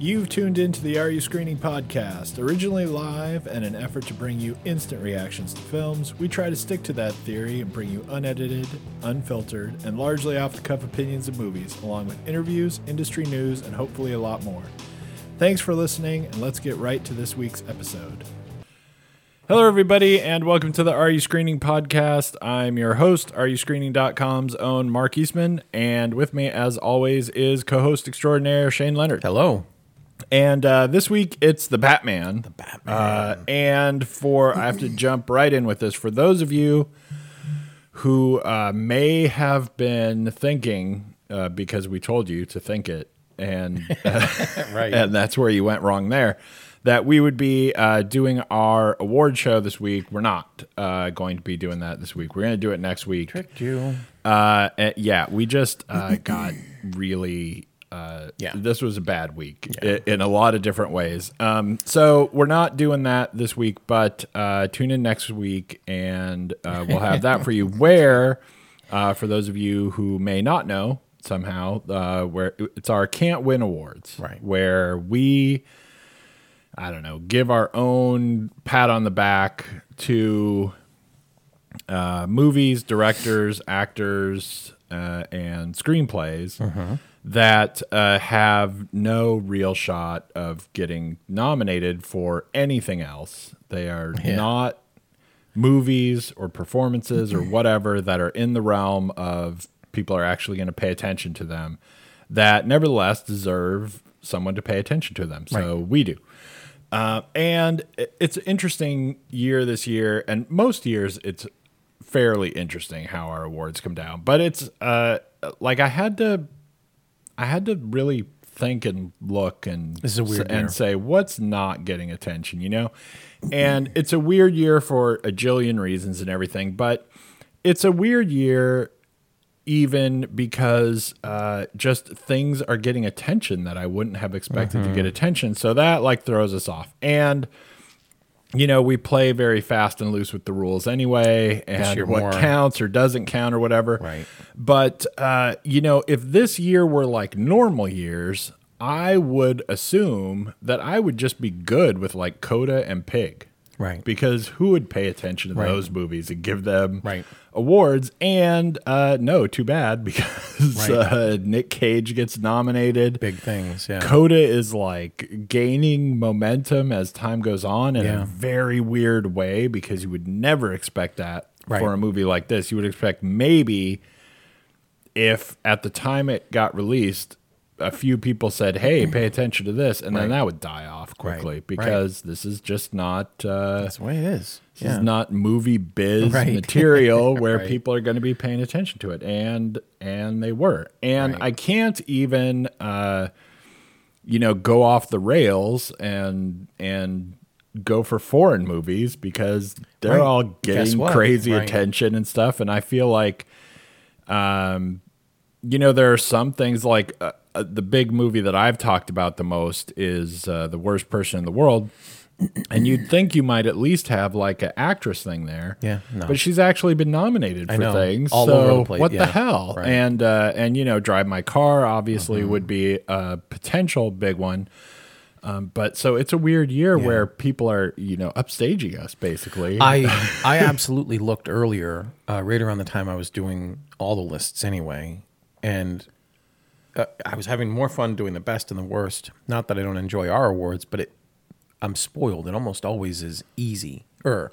You've tuned into the Are You Screening podcast. Originally live and an effort to bring you instant reactions to films, we try to stick to that theory and bring you unedited, unfiltered, and largely off the cuff opinions of movies, along with interviews, industry news, and hopefully a lot more. Thanks for listening, and let's get right to this week's episode. Hello, everybody, and welcome to the Are You Screening podcast. I'm your host, AreYouScreening.com's own Mark Eastman, and with me, as always, is co host extraordinaire Shane Leonard. Hello. And uh, this week it's the Batman. The Batman. Uh, and for I have to jump right in with this. For those of you who uh, may have been thinking uh, because we told you to think it, and Right. and that's where you went wrong there. That we would be uh, doing our award show this week. We're not uh, going to be doing that this week. We're going to do it next week. Tricked you. Uh, uh, yeah, we just uh, got really. Uh, Yeah. this was a bad week i- in a lot of different ways. Um, so we're not doing that this week, but uh, tune in next week and uh, we'll have that for you. Where, uh, for those of you who may not know somehow, uh, where it's our can't win awards, Right. Where we, I don't know, give our own pat on the back to uh, movies, directors, actors, uh, and screenplays Mm-hmm. That uh, have no real shot of getting nominated for anything else. They are not movies or performances or whatever that are in the realm of people are actually going to pay attention to them that nevertheless deserve someone to pay attention to them. So we do. Uh, and it's an interesting year this year, and most years it's fairly interesting how our awards come down. But it's uh, like I had to, I had to really think and look and This is a weird and year. say what's not getting attention, you know. And it's a weird year for a jillion reasons and everything, but it's a weird year even because uh, just things are getting attention that I wouldn't have expected to get Mm-hmm. attention. So that like throws us off. And you know, we play very fast and loose with the rules anyway, and what more. counts or doesn't count or whatever. Right. But uh, you know, if this year were like normal years, I would assume that I would just be good with like Coda and Pig. Right. Because who would pay attention to Right. those movies and give them Right. awards? And uh, no, too bad because Right. uh, Nick Cage gets nominated. Big things. Yeah. Coda is like gaining momentum as time goes on in a very weird way because you would never expect that for a movie like this. You would expect maybe if at the time it got released, a few people said, "Hey, pay attention to this," and then that would die off quickly Right. because this is just not. Uh, That's the way it is. this Yeah. is not movie biz Right. material where Right. people are going to be paying attention to it, and and they were, and Right. I can't even, uh, you know, go off the rails and and go for foreign movies because they're Right. all getting crazy Right. attention and stuff, and I feel like, um, you know, there are some things like uh, uh, the big movie that I've talked about the most is uh, the worst person in the world. And you'd think you might at least have like an actress thing there, Yeah, no. But she's actually been nominated for know, things. all so over the place, what the hell? right. Mm-hmm. And uh, and you know, drive my car obviously would be a potential big one. Um, but so it's a weird year where people are you know upstaging us basically. I I absolutely looked earlier, uh, right around the time I was doing all the lists anyway, and uh, I was having more fun doing the best and the worst. Not that I don't enjoy our awards, but it I'm spoiled. It almost always is easy, or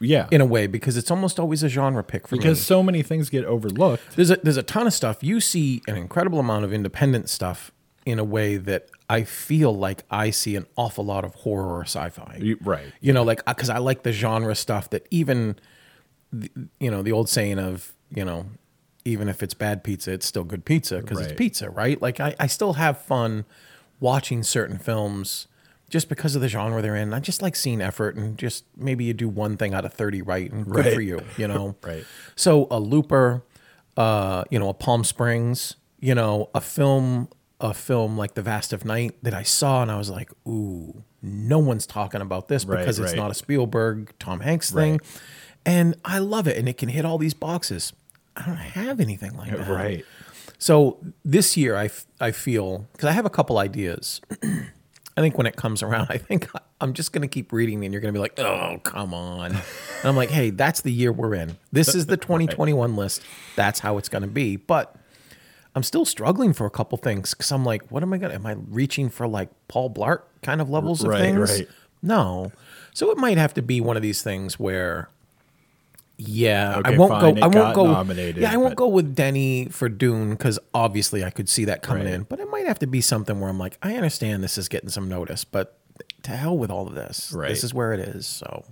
yeah, in a way, because it's almost always a genre pick for because me. Because so many things get overlooked. There's a there's a ton of stuff. You see an incredible amount of independent stuff in a way that I feel like I see an awful lot of horror or sci-fi. You- right. You know, like because I like the genre stuff that even, you know, the old saying of you know, even if it's bad pizza, it's still good pizza because Right. it's pizza, right? Like I, I still have fun watching certain films just because of the genre they're in. I just like seeing effort and just maybe you do one thing out of 30 right and good Right. for you, you know? Right. So a Looper, uh, you know, a Palm Springs, you know, a film, a film like The Vast of Night that I saw and I was like, ooh, no one's talking about this Right, because it's right. not a Spielberg, Tom Hanks thing. Right. And I love it and it can hit all these boxes. I don't have anything like that. Right. So this year, I, f- I feel because I have a couple ideas. I think when it comes around, I think I'm just going to keep reading, and you're going to be like, "Oh, come on!" And I'm like, "Hey, that's the year we're in. This is the 2021 list. That's how it's going to be." But I'm still struggling for a couple things because I'm like, "What am I going? to Am I reaching for like Paul Blart kind of levels of Right, things?" right. No. So it might have to be one of these things where yeah, I won't fine, go. it I won't go. nominated, yeah, I won't but- go with Denny for Dune because obviously I could see that coming Right. in. But it might have to be something where I'm like, I understand this is getting some notice, but to hell with all of this. Right. This is where it is. So,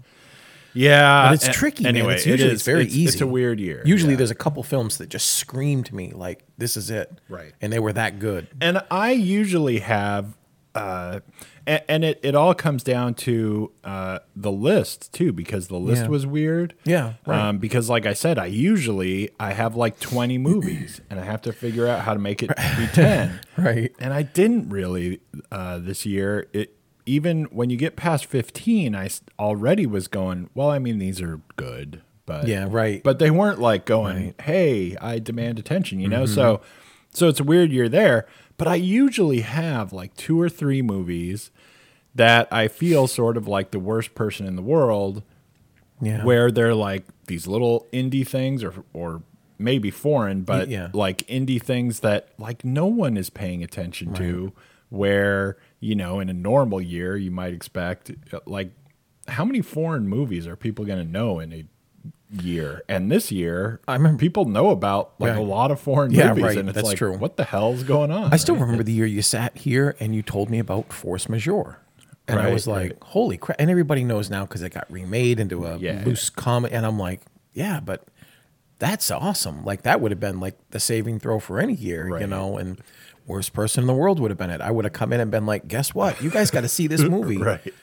Yeah, but it's tricky, Anyway, man. It's usually it it's very it's, easy. It's a weird year. Usually, yeah. there's a couple films that just scream to me like, "This is it," Right. And they were that good. and I usually have, uh, and, and it it all comes down to uh, the list too, because the list Yeah. was weird. Yeah, right. Um, because like I said, I usually I have like 20 movies, and I have to figure out how to make it be 10. Right. And I didn't really uh, this year. It even when you get past 15, I already was going. Well, I mean, these are good, but Yeah, right. But they weren't like going, "Hey, I demand attention," you know. So, so it's a weird year there. But I usually have like two or three movies that I feel sort of like the worst person in the world Yeah. where they're like these little indie things or or maybe foreign but yeah. like indie things that like no one is paying attention to where you know in a normal year you might expect like how many foreign movies are people going to know in a year and this year I remember- people know about like Right. a lot of foreign Yeah, movies right. and it's That's like true. what the hell's going on I still remember the year you sat here and you told me about Force Majeure. And I was like, right. holy crap. And everybody knows now because it got remade into a Yeah. loose comic. And I'm like, yeah, but that's awesome. Like, that would have been like the saving throw for any year, you know? And worst person in the world would have been it. I would have come in and been like, guess what? You guys got to see this movie. right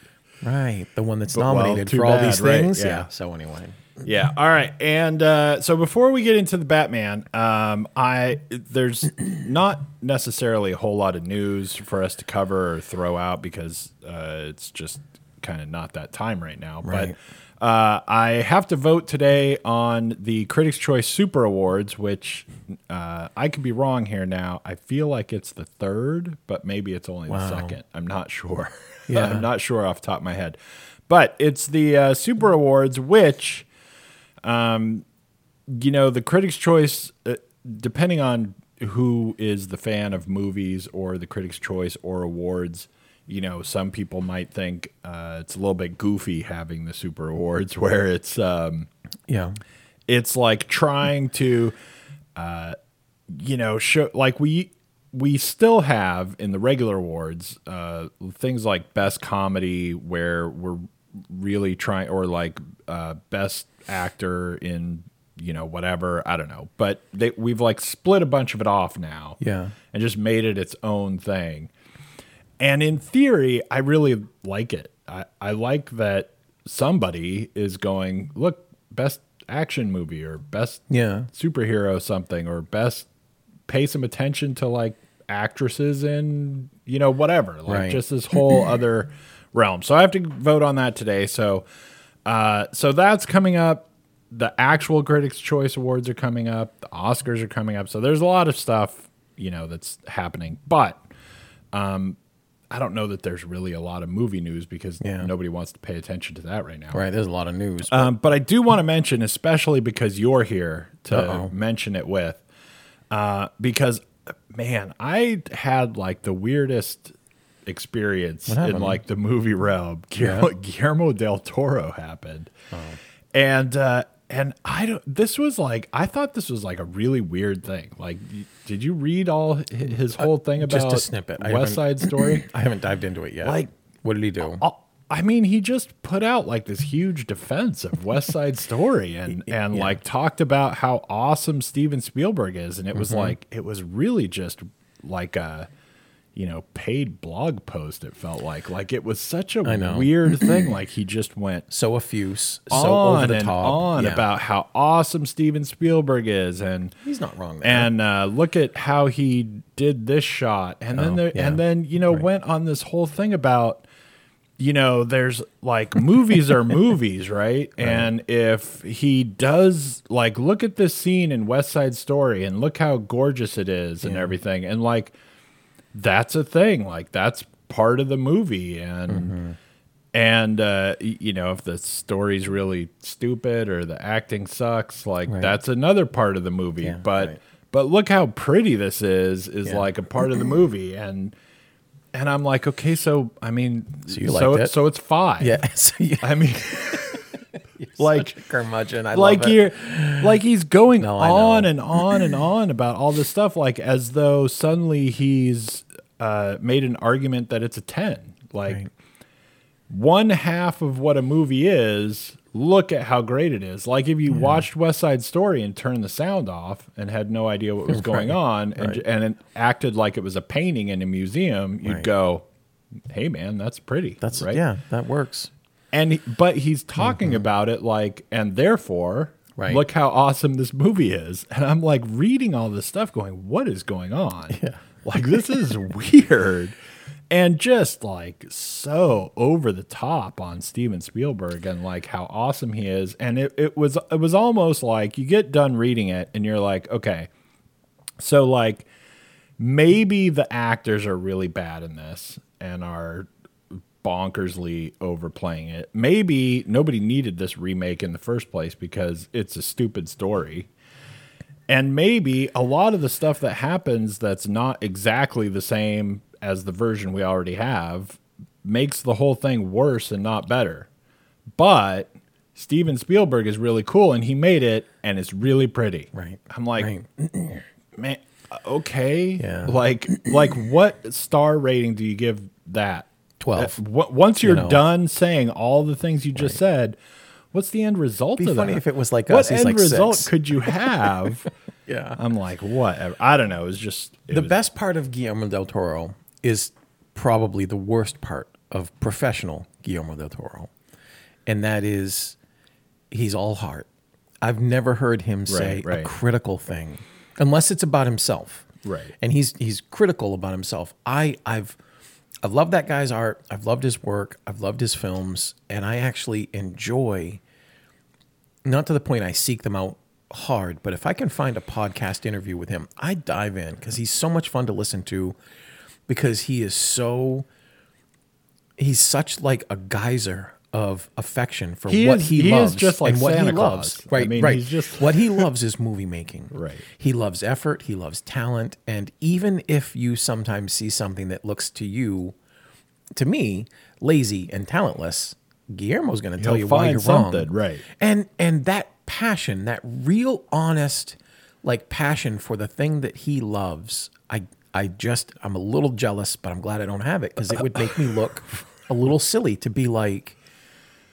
Right. The one that's well, nominated too for all bad, these right? things. Yeah. Yeah. So, anyway. Yeah. All right. And uh, so before we get into the Batman, um, I there's not necessarily a whole lot of news for us to cover or throw out because uh, it's just kind of not that time right now. Right. But uh, I have to vote today on the Critics' Choice Super Awards, which uh, I could be wrong here now. I feel like it's the third, but maybe it's only Wow. the second. I'm not sure. Yeah. I'm not sure off the top of my head. But it's the uh, Super Awards, which you know, the Critics' Choice, uh, depending on who is the fan of movies or the Critics' Choice or awards, you know, some people might think uh, it's a little bit goofy having the Super Awards, where it's um, Yeah. it's like trying to, uh, you know, show like we we still have in the regular awards uh, things like best comedy where we're really trying or like uh, best actor in you know whatever I don't know, but they, we've like split a bunch of it off now, Yeah. and just made it its own thing. And in theory, I really like it. I, I like that somebody is going, look, best action movie or best Yeah. superhero something or best pay some attention to like actresses in, you know, whatever. Like Right. just this whole other realm. So I have to vote on that today. So uh so that's coming up. The actual Critics' Choice Awards are coming up. The Oscars are coming up. So there's a lot of stuff, you know, that's happening. But um I don't know that there's really a lot of movie news because Yeah. nobody wants to pay attention to that right now. Right. There's a lot of news. Um, but I do want to mention, especially because you're here to Uh-oh. mention it with, uh, because man, I had like the weirdest experience in like the movie realm. Guillermo, Guillermo del Toro happened, Oh. and uh, and I don't. This was like I thought this was like a really weird thing. Like, did you read all his whole thing about Uh, just a snippet. West Side Story? I haven't dived into it yet. Like- what did he do? Uh, I mean, he just put out like this huge defense of West Side Story and and like talked about how awesome Steven Spielberg is, and it Mm-hmm. was like it was really just like a you know paid blog post. It felt like like it was such a weird thing. Like he just went so effuse, so over the and top. on Yeah. about how awesome Steven Spielberg is, and He's not wrong there. and uh, look at how he did this shot, and then Oh, there, yeah. and then you know went on this whole thing about you know, there's like movies are movies, right? And if he does like look at this scene in West Side Story and look how gorgeous it is and everything, and like that's a thing, like that's part of the movie, and Mm-hmm. and uh, you know if the story's really stupid or the acting sucks, like Right. that's another part of the movie. Yeah, but right. but look how pretty this is is Yeah. like a part of the movie and. And I'm like, okay, so I mean, So you so it? so it's five. Yeah. So you, I mean, like, curmudgeon. I like you're, like he's going No, on and on and on about all this stuff, like as though suddenly he's uh, made an argument that it's a ten. Like Right. one half of what a movie is. Look at how great it is. Like if you watched West Side Story and turned the sound off and had no idea what was going Right, on and right. and it acted like it was a painting in a museum, you'd go, "Hey man, that's pretty." That's right. yeah, that works. And but he's talking about it like, and therefore, Mm-hmm. Right. look how awesome this movie is. And I'm like reading all this stuff, going, what is going on? Yeah. Like this is weird, and just like so over the top on Steven Spielberg and like how awesome he is. And it, it was it was almost like you get done reading it and you're like, okay, so like maybe the actors are really bad in this and are bonkersly overplaying it. Maybe nobody needed this remake in the first place because it's a stupid story. And maybe a lot of the stuff that happens that's not exactly the same as the version we already have makes the whole thing worse and not better. But Steven Spielberg is really cool and he made it and it's really pretty. Right. I'm like, Right. man okay Yeah. like like what star rating do you give that 12. Uh, w- once you're know. done saying all the things you just said what's the end result Be of funny that if it was like what us, he's end like result six. could you have Yeah. i'm like what i don't know it was just it the was- best part of Guillermo del Toro is probably the worst part of professional Guillermo del Toro. And that is he's all heart. I've never heard him say Right, right. a critical thing unless it's about himself. Right. And he's he's critical about himself. I I've I've loved that guy's art. I've loved his work. I've loved his films and I actually enjoy not to the point I seek them out hard, but if I can find a podcast interview with him, I dive in because he's so much fun to listen to because he is so he's such like a geyser of affection for He what is- he, he is loves just like and what Santa he loves. Claus. I Right, mean, right. he's just- what he loves is movie making. Right. He loves effort, he loves talent, and even if you sometimes see something that looks to you to me lazy and talentless, Guillermo's going to tell you why you're something, wrong. right. And and that passion, that real honest like passion for the thing that he loves, I I just I'm a little jealous, but I'm glad I don't have it because it would make me look a little silly to be like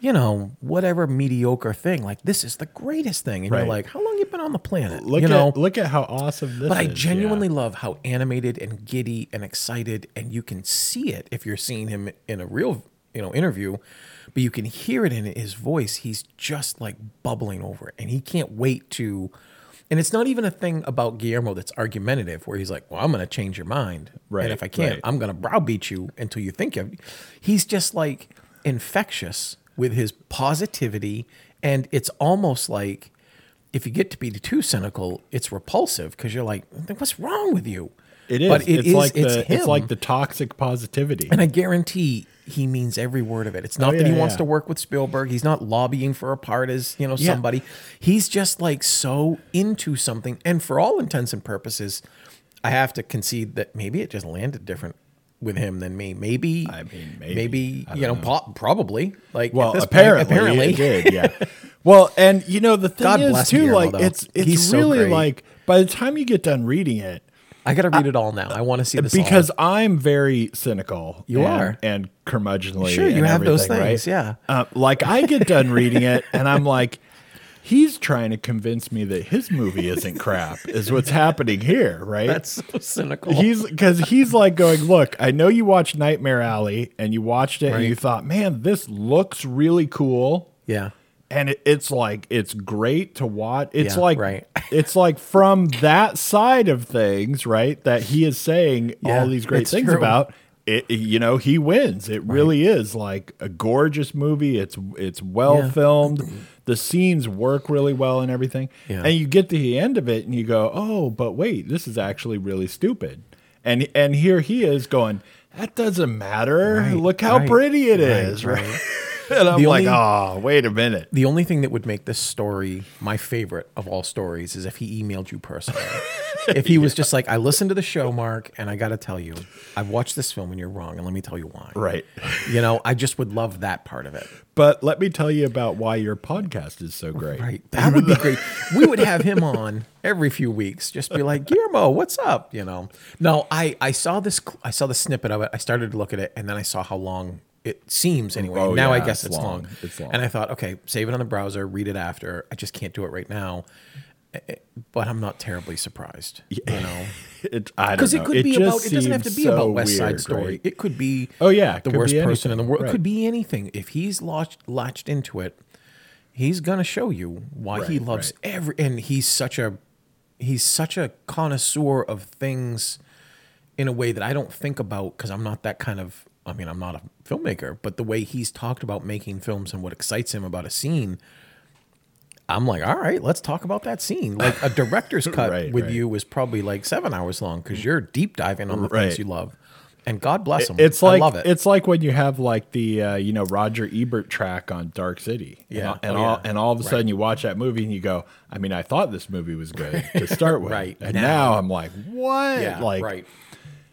you know, whatever mediocre thing, like this is the greatest thing, and Right. you're like, how long you been on the planet? look you know, at look at how awesome this is. but I is, genuinely yeah. love how animated and giddy and excited, and you can see it if you're seeing him in a real, you know, interview. But you can hear it in his voice. He's just like bubbling over, and he can't wait to. And it's not even a thing about Guillermo that's argumentative, where he's like, "Well, I'm going to change your mind, Right, and if I can't, right. I'm going to browbeat you until you think of." He's just like infectious with his positivity, and it's almost like if you get to be too cynical, it's repulsive because you're like, "What's wrong with you?" It is But it it's is- like it's the it's like the toxic positivity And I guarantee he means every word of it. It's oh, not Oh, that he yeah, wants to work with Spielberg. He's not lobbying for a part as, you know, Yeah. somebody. He's just like so into something. And for all intents and purposes, I have to concede that maybe it just landed different with him than me. Maybe, I mean, maybe. maybe, I you know, don't po- probably. Like, Well, this point, apparently, apparently. did. Yeah. well, and you know the thing God is too, Guillermo, like though. it's it's He's really great. like by the time you get done reading it, I got to read it all now. I want to see this all. because I'm very cynical. You and, are. and curmudgeonly. Sure, you and have those things, right? yeah. Uh, like I get done reading it, and I'm like. He's trying to convince me that his movie isn't crap, is what's happening here, right? that's so cynical. He's because he's like going, look, I know you watched Nightmare Alley and you watched it and you thought, man, this looks really cool. yeah. And it, it's like it's great to watch. It's Yeah, like right. it's like from that side of things, right? That he is saying Yeah, all these great things true. about. it, you know he wins. It really is like a gorgeous movie. It's it's well Yeah. filmed. The scenes work really well and everything. Yeah. And you get to the end of it and you go, "Oh, but wait, this is actually really stupid." And and here he is going, "That doesn't matter. Right, Look how right, pretty it right, is." right. And I'm The like, only- "Oh, wait a minute." The only thing that would make this story my favorite of all stories is if he emailed you personally. if he was just like, I listened to the show, Mark, and I got to tell you, I've watched this film and you're wrong, and let me tell you why. Right. You know, I just would love that part of it. But let me tell you about why your podcast is so great. Right. That would be great. We would have him on every few weeks. Just be like, Guillermo, what's up? You know. No, I I saw this I saw the snippet of it. I started to look at it and then I saw how long it seems anyway. Oh, now I guess it's it's, long. long. It's long. And I thought, okay, save it on the browser, read it after. I just can't do it right now. Eh, eh, But I'm not terribly surprised. You know. It, I don't Because it could be just about. It doesn't have to be so about West Side weird, Story. right? It could be. Oh, yeah, the worst be person in the world. It could be anything. If he's latched, latched into it, he's gonna show you why he loves right. every. And he's such a he's such a connoisseur of things in a way that I don't think about because I'm not that kind of. I mean, I'm not a filmmaker, but the way he's talked about making films and what excites him about a scene. I'm like, all right, let's talk about that scene. Like a director's cut Right, with right. you was probably like seven hours long because you're deep diving on the Right. things you love. And God bless him. It's like I love it. it's like when you have like the uh, you know Roger Ebert track on Dark City, Yeah. all- and, Oh, all yeah. and all of a sudden you watch that movie and you go, I mean, I thought this movie was good to start with, Right. And Now- now, I'm like, what? yeah, like, right.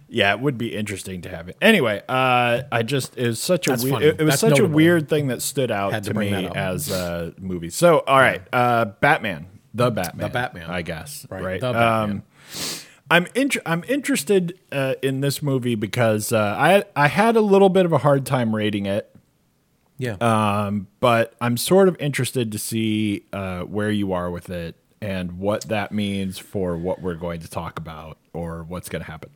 Yeah, it would be interesting to have it. Anyway, uh, I just it was such a That's weird, funny. it, it was That's such notable. a weird thing that stood out Had to, to bring me that up. as a movie. So, all right, uh, Batman, the Batman, The Batman. I guess, Right, right? the Batman. Um, I'm int- I'm interested uh, in this movie because uh, I I had a little bit of a hard time rating it, Yeah. um, but I'm sort of interested to see uh, where you are with it and what that means for what we're going to talk about or what's going to happen.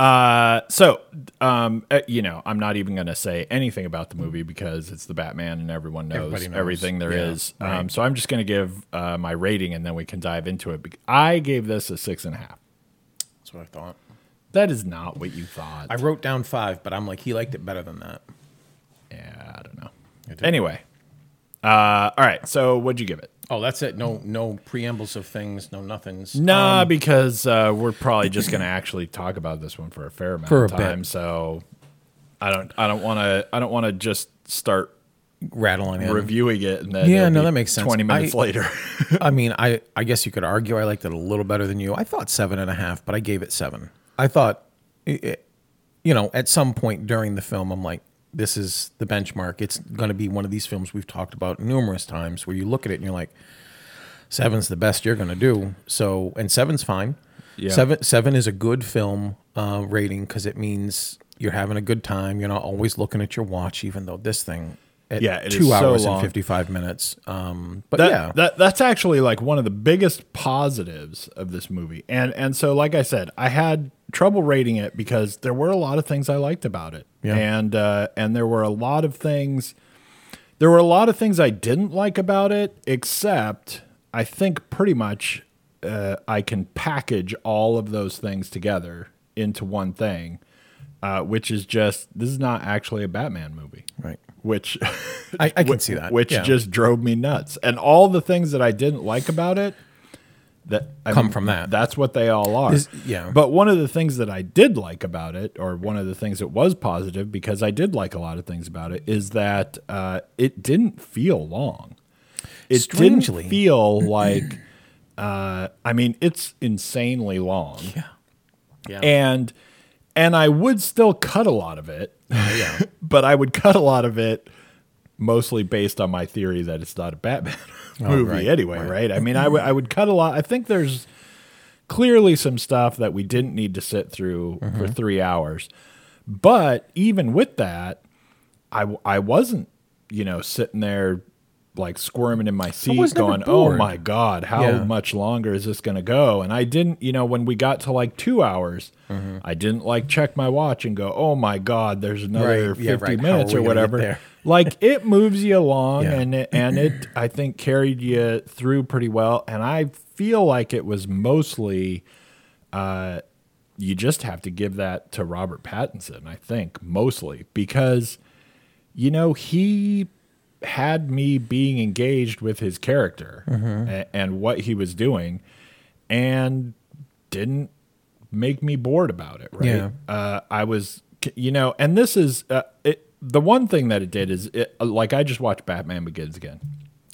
Uh, so, um, uh, you know, I'm not even going to say anything about the movie because it's the Batman and everyone knows, knows. everything there Yeah, is. Um, so I'm just going to give uh, my rating and then we can dive into it. I gave this a six and a half. That's what I thought. That is not what you thought. I wrote down five, but I'm like, he liked it better than that. yeah, I don't know. did. Anyway, uh, all right. So, what'd you give it? Oh, that's it. No, no preambles of things. No nothings. Nah, because uh, we're probably just going to actually talk about this one for a fair amount For of a bit. time. So, I don't, I don't want to, I don't want to just start rattling in. reviewing it and then Yeah, no, that makes sense. Twenty minutes I- later, I mean, I I guess you could argue I liked it a little better than you. I thought seven and a half, but I gave it seven. I thought, it, it- you know, at some point during the film, I'm like, this is the benchmark. It's going to be one of these films we've talked about numerous times, where you look at it and you're like, seven's the best you're going to do. So, and seven's fine. Yeah. Seven seven is a good film uh, rating because it means you're having a good time. You're not always looking at your watch, even though this thing. At Yeah, two so hours long. and fifty five minutes. Um, but that, yeah, that that's actually like one of the biggest positives of this movie. And and so like I said, I had trouble rating it because there were a lot of things I liked about it. Yeah. And uh and there were a lot of things there were a lot of things I didn't like about it except I think pretty much uh, I can package all of those things together into one thing. Uh, which is just this is not actually a Batman movie right. which I- I can which- see that, which yeah. just drove me nuts and all the things that i didn't like about it that I Come from that. that's what they all are Is- yeah. but one of the things that i did like about it or one of the things that was positive because i did like a lot of things about it is that uh, it didn't feel long it Strangely. didn't feel like uh, i mean it's insanely long Yeah. Yeah. and and I would still cut a lot of it. yeah. but I would cut a lot of it mostly based on my theory that it's not a Batman movie Oh, right, anyway, right. right. I mean, I would I would cut a lot. I think there's clearly some stuff that we didn't need to sit through Mm-hmm. for 3 hours. But even with that, I w- I wasn't, you know, sitting there like squirming in my seat going, "Oh my god, how Yeah. much longer is this going to go?" And I didn't, you know, when we got to like 2 hours, Mm-hmm. I didn't like check my watch and go, "Oh my god, there's another Right, yeah, 50 right. Minutes or we gonna get whatever." like it moves you along Yeah. and it, and it I think carried you through pretty well and I feel like it was mostly uh you just have to give that to Robert Pattinson, I think, mostly because, you know, he had me being engaged with his character a- and what he was doing and didn't make me bored about it, right? Yeah. Uh, I was, you know, and this is uh, it, the one thing that it did is it, like I just watched Batman Begins again.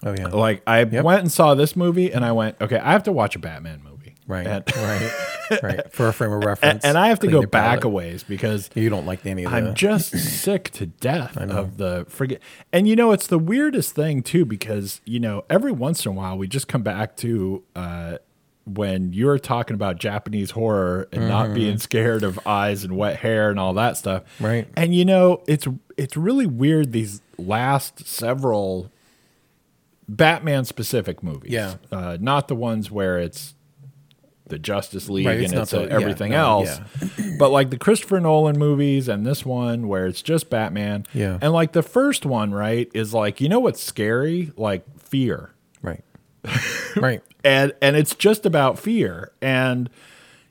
Oh yeah. Like I went and saw this movie and I went, okay, I have to watch a Batman movie. Right. And, right. Right. For a frame of reference. and I have to go back a ways because You don't like any of the. I'm just sick to death of the friggin' and you know it's the weirdest thing too because you know every once in a while we just come back to uh when you're talking about Japanese horror and not being scared of eyes and wet hair and all that stuff. Right. And you know, it's it's really weird these last several Batman specific movies. Yeah. Uh, not the ones where it's the Justice League Right, and it's it's, not uh, the- yeah, everything no, else. But like the Christopher Nolan movies and this one where it's just Batman. Yeah. And like the first one, right, is like, you know what's scary? Like fear. right. right. And and it's just about fear. And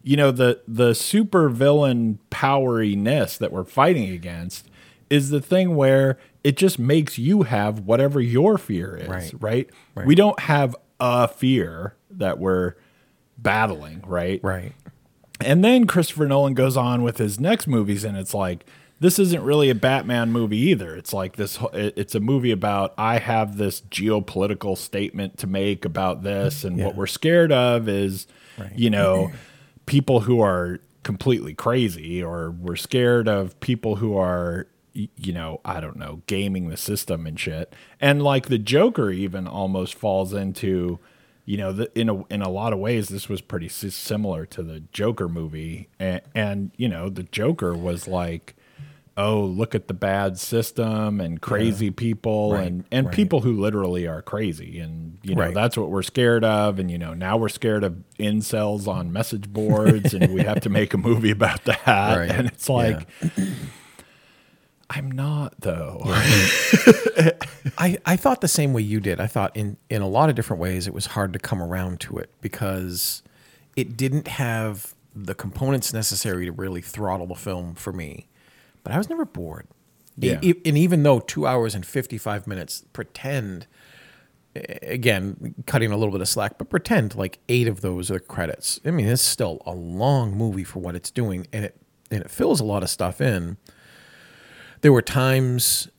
you know, the the super villain poweriness that we're fighting against is the thing where it just makes you have whatever your fear is, Right. right? Right. We don't have a fear that we're battling, right? Right. And then Christopher Nolan goes on with his next movies, and it's like this isn't really a Batman movie either. It's like this. It's a movie about I have this geopolitical statement to make about this, and what we're scared of is, Right. you know, people who are completely crazy, or we're scared of people who are. You know, I don't know, gaming the system and shit. And like the Joker even almost falls into, you know, the, in a in a lot of ways, this was pretty similar to the Joker movie, and, and you know, the Joker was like, oh, look at the bad system and crazy people, Right, and and right. people who literally are crazy, and you know, Right. that's what we're scared of, and you know, now we're scared of incels on message boards, and we have to make a movie about that, and it's like. I'm not though. I, I thought the same way you did. I thought in, in a lot of different ways it was hard to come around to it because it didn't have the components necessary to really throttle the film for me. But I was never bored. Yeah. e- and even though two hours and 55 minutes pretend, again, cutting a little bit of slack, but pretend like eight of those are credits. I mean, it's still a long movie for what it's doing, and it and it fills a lot of stuff in. There were times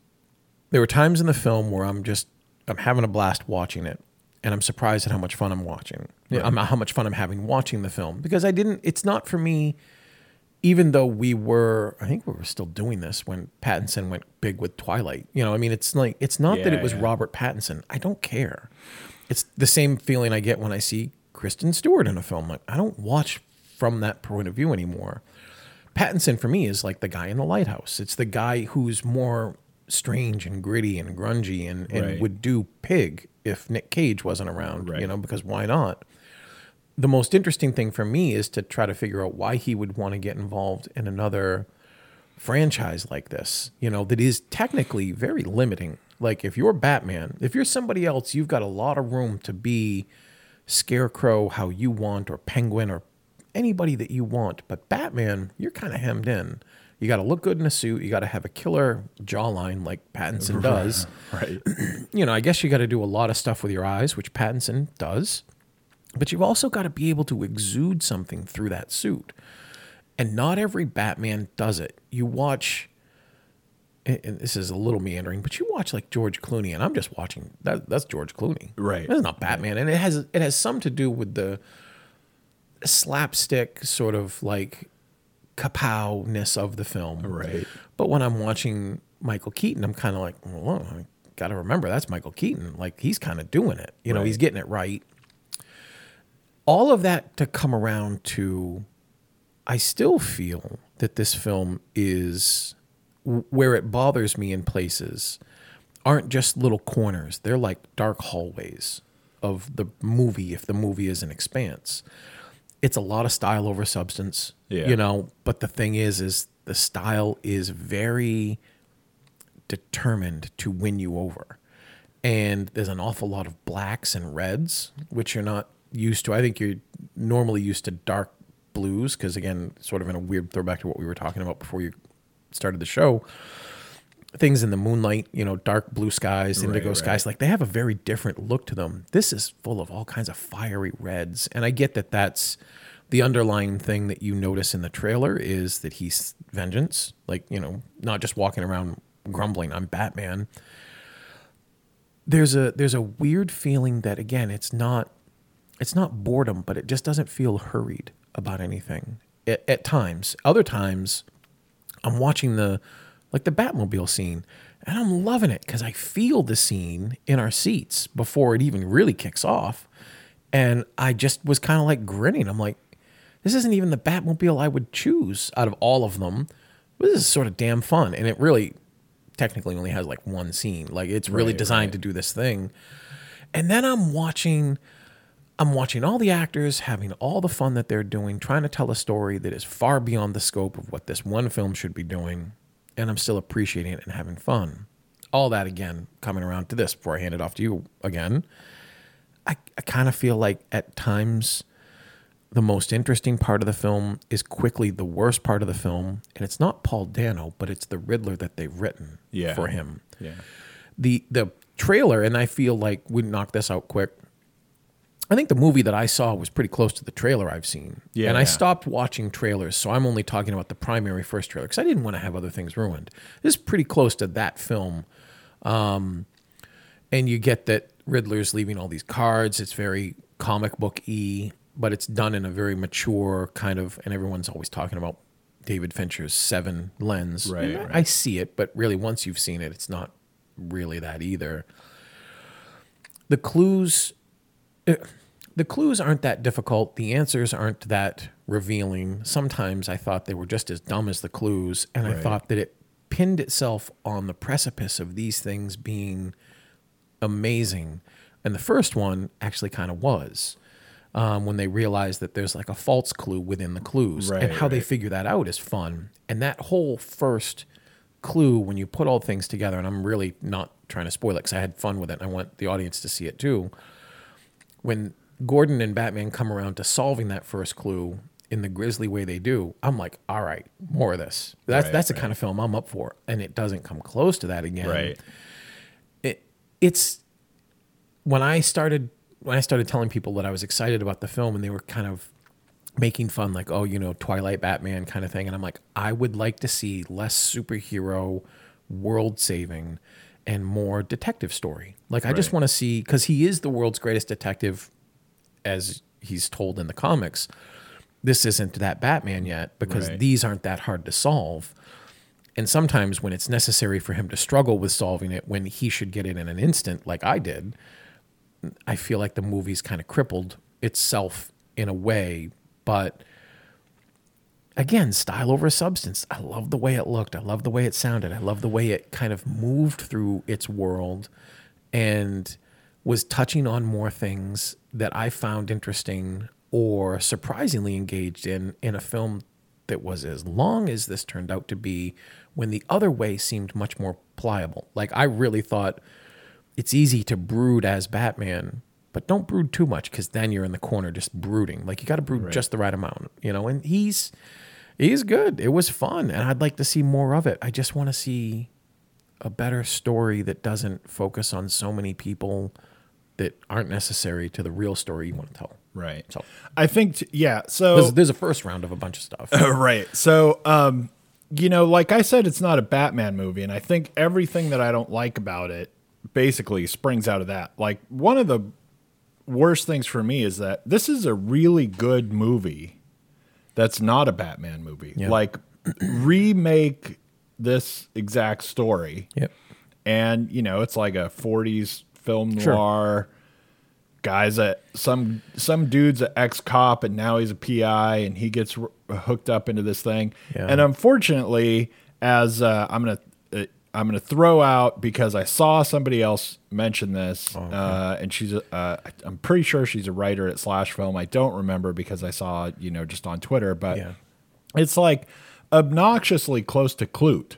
there were times in the film where I'm just I'm having a blast watching it, and I'm surprised at how much fun I'm watching. I'm, how much fun I'm having watching the film because I didn't. It's not for me. Even though we were, I think we were still doing this when Pattinson went big with Twilight. You know, I mean, it's like it's not that it was yeah. Robert Pattinson. I don't care. It's the same feeling I get when I see Kristen Stewart in a film. Like I don't watch from that point of view anymore. Pattinson for me is like the guy in the lighthouse. It's the guy who's more strange and gritty and grungy and, and Right. would do pig if Nick Cage wasn't around, you know, because why not? The most interesting thing for me is to try to figure out why he would want to get involved in another franchise like this, you know, that is technically very limiting. Like if you're Batman, if you're somebody else, you've got a lot of room to be Scarecrow how you want or Penguin or anybody that you want. But Batman, you're kind of hemmed in. You got to look good in a suit. You got to have a killer jawline like Pattinson does. right. You know, I guess you got to do a lot of stuff with your eyes, which Pattinson does. But you've also got to be able to exude something through that suit. And not every Batman does it. You watch, and this is a little meandering, but you watch like George Clooney, and I'm just watching that. That's George Clooney, Right. That's not Batman, and it has it has some to do with the slapstick sort of like kapow-ness of the film, Right. But when I'm watching Michael Keaton, I'm kind of like, well, I got to remember that's Michael Keaton. Like he's kind of doing it, you know, Right. he's getting it right. All of that to come around to, I still feel that this film is where it bothers me in places aren't just little corners. They're like dark hallways of the movie if the movie is an expanse. It's a lot of style over substance. Yeah. You know, but the thing is is the style is very determined to win you over. And there's an awful lot of blacks and reds, which you're not used to. I think you're normally used to dark blues because again, sort of in a weird throwback to what we were talking about before you started the show. Things in the moonlight, you know, dark blue skies, indigo right. skies, like they have a very different look to them. This is full of all kinds of fiery reds, and I get that that's the underlying thing that you notice in the trailer is that he's vengeance, like you know, not just walking around grumbling, "I'm Batman." There's a there's a weird feeling that again, it's not it's not boredom, but it just doesn't feel hurried about anything at, at times. Other times, I'm watching the like the Batmobile scene, and I'm loving it because I feel the scene in our seats before it even really kicks off, and I just was kind of like grinning. I'm like, this isn't even the Batmobile I would choose out of all of them. But this is sort of damn fun, and it really technically only has like one scene. Like it's really Right, designed to do this thing. And then I'm watching I'm watching all the actors having all the fun that they're doing, trying to tell a story that is far beyond the scope of what this one film should be doing, and I'm still appreciating it and having fun. All that again coming around to this before I hand it off to you again. I, I kind of feel like at times the most interesting part of the film is quickly the worst part of the film, and it's not Paul Dano, but it's the Riddler that they've written Yeah. for him Yeah. the the trailer, and I feel like we knock this out quick. I think the movie that I saw was pretty close to the trailer I've seen. Yeah, and I yeah. stopped watching trailers, so I'm only talking about the primary first trailer because I didn't want to have other things ruined. This is pretty close to that film. Um, and you get that Riddler's leaving all these cards. It's very comic book y, but it's done in a very mature kind of, and everyone's always talking about David Fincher's Seven lens. Right, I- right. I see it, but really, once you've seen it, it's not really that either. The clues, uh, the clues aren't that difficult. The answers aren't that revealing. Sometimes I thought they were just as dumb as the clues, and I thought that it pinned itself on the precipice of these things being amazing. And the first one actually kind of was. Um, when they realize that there's like a false clue within the clues, right, and Right, how they figure that out is fun. And that whole first clue, when you put all things together, and I'm really not trying to spoil it because I had fun with it, and I want the audience to see it too. When Gordon and Batman come around to solving that first clue in the grisly way they do, I'm like, all right, more of this. That's Right, that's the kind of film I'm up for, and it doesn't come close to that again Right. it, it's when I started when I started telling people that I was excited about the film and they were kind of making fun like oh you know Twilight Batman kind of thing and I'm like I would like to see less superhero world saving and more detective story. Like I just want to see cuz he is the world's greatest detective as he's told in the comics. This isn't that Batman yet because Right. these aren't that hard to solve. And sometimes when it's necessary for him to struggle with solving it when he should get it in an instant like i did i feel like the movie's kind of crippled itself in a way but again style over substance. I love the way it looked. I love the way it sounded. I love the way it kind of moved through its world and was touching on more things that i found interesting or surprisingly engaged in in a film that was as long as this turned out to be when the other way seemed much more pliable. Like i really thought it's easy to brood as Batman, but don't brood too much because then you're in the corner just brooding. Like you got to brood just the right amount, you know. And he's he's good. It was fun, and I'd like to see more of it. I just want to see a better story that doesn't focus on so many people that aren't necessary to the real story you want to tell. Right. So I think, t- yeah. So there's, there's a first round of a bunch of stuff. right. So, um, you know, like I said, it's not a Batman movie, and I think everything that I don't like about it basically springs out of that. Like one of the worst things for me is that this is a really good movie that's not a Batman movie. Yeah. Like remake this exact story. Yep. And, you know, it's like a 40s film Sure. noir. Guys at some some dude's an ex cop and now he's a PI and he gets r- hooked up into this thing. Yeah. And unfortunately, as uh, I'm gonna I'm gonna throw out because I saw somebody else mention this, Oh, uh, and she's a- uh, I'm pretty sure she's a writer at Slash Film. I don't remember because I saw you know just on Twitter, but Yeah. it's like obnoxiously close to Klute.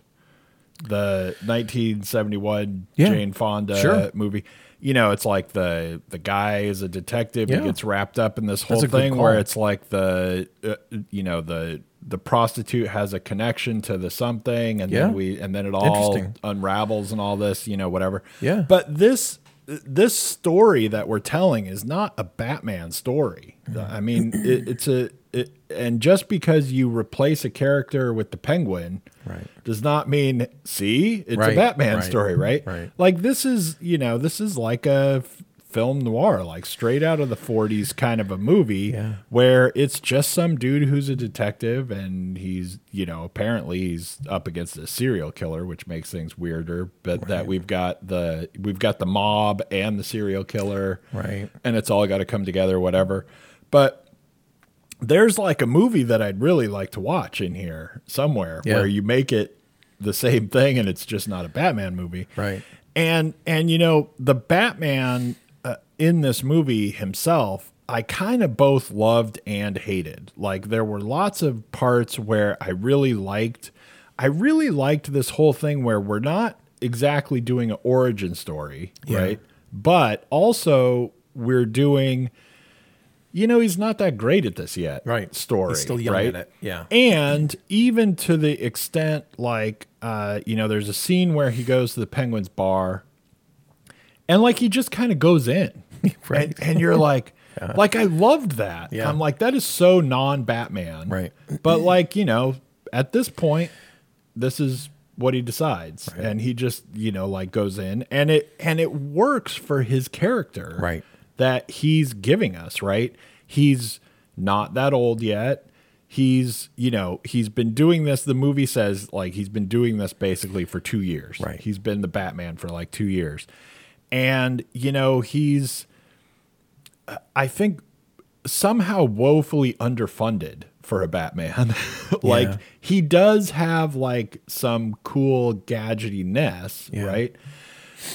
the 1971 Yeah. Jane Fonda Sure. movie. You know, it's like the the guy is a detective. Yeah. He gets wrapped up in this whole That's a good thing where it's like the uh, you know the the prostitute has a connection to the something, and Yeah. then we and then it all unravels and all this. You know, whatever. Yeah. But this this story that we're telling is not a Batman story. Mm-hmm. I mean, it, it's a it, and just because you replace a character with the Penguin, Right. does not mean see it's a Batman right, story, right? right. Like this is you know this is like a film noir, like straight out of the '40s kind of a movie Yeah. where it's just some dude who's a detective and he's you know apparently he's up against a serial killer, which makes things weirder. But that we've got the we've got the mob and the serial killer, Right. And it's all got to come together, whatever. But there's like a movie that I'd really like to watch in here somewhere Yeah. where you make it the same thing and it's just not a Batman movie. Right. And and you know, the Batman uh, in this movie himself, I kind of both loved and hated. Like there were lots of parts where I really liked I really liked this whole thing where we're not exactly doing an origin story, Yeah. right? But also we're doing you know, he's not that great at this yet. Right. Story. He's still young right? at it. Yeah. And even to the extent, like, uh, you know, there's a scene where he goes to the Penguins bar and, like, he just kind of goes in. Right. And, and you're like, like, I loved that. Yeah. I'm like, that is so non Batman. Right. But, like, you know, at this point, this is what he decides. And he just, you know, like goes in and it, and it works for his character Right. that he's giving us, right? He's not that old yet. He's, you know, he's been doing this. The movie says like he's been doing this basically for two years. Right. He's been the Batman for like two years. And, you know, he's, I think, somehow woefully underfunded for a Batman. like Yeah. he does have like some cool gadgetiness, Yeah. right?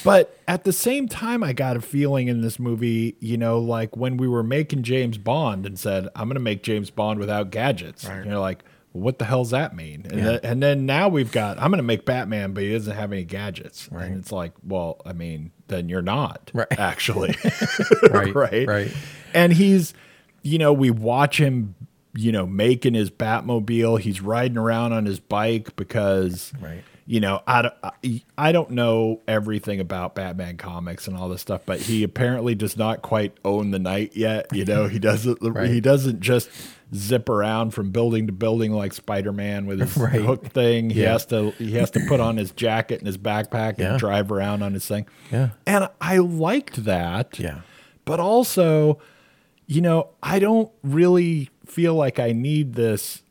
But at the same time, I got a feeling in this movie, you know, like when we were making James Bond and said, I'm going to make James Bond without gadgets. Right. You're like, what the hell's that mean? And, Yeah. then, and then now we've got, I'm going to make Batman, but he doesn't have any gadgets. Right. And it's like, well, I mean, then you're not Right. actually. Right. right. Right. And he's, you know, we watch him, you know, making his Batmobile. He's riding around on his bike because, Right. you know, I, I don't know everything about Batman comics and all this stuff, but he apparently does not quite own the night yet. You know, he doesn't, Right. he doesn't just zip around from building to building like Spider-Man with his Right. hook thing. He Yeah. has to, he has to put on his jacket and his backpack Yeah. and drive around on his thing. Yeah. And I liked that Yeah. but also, you know, I don't really feel like I need this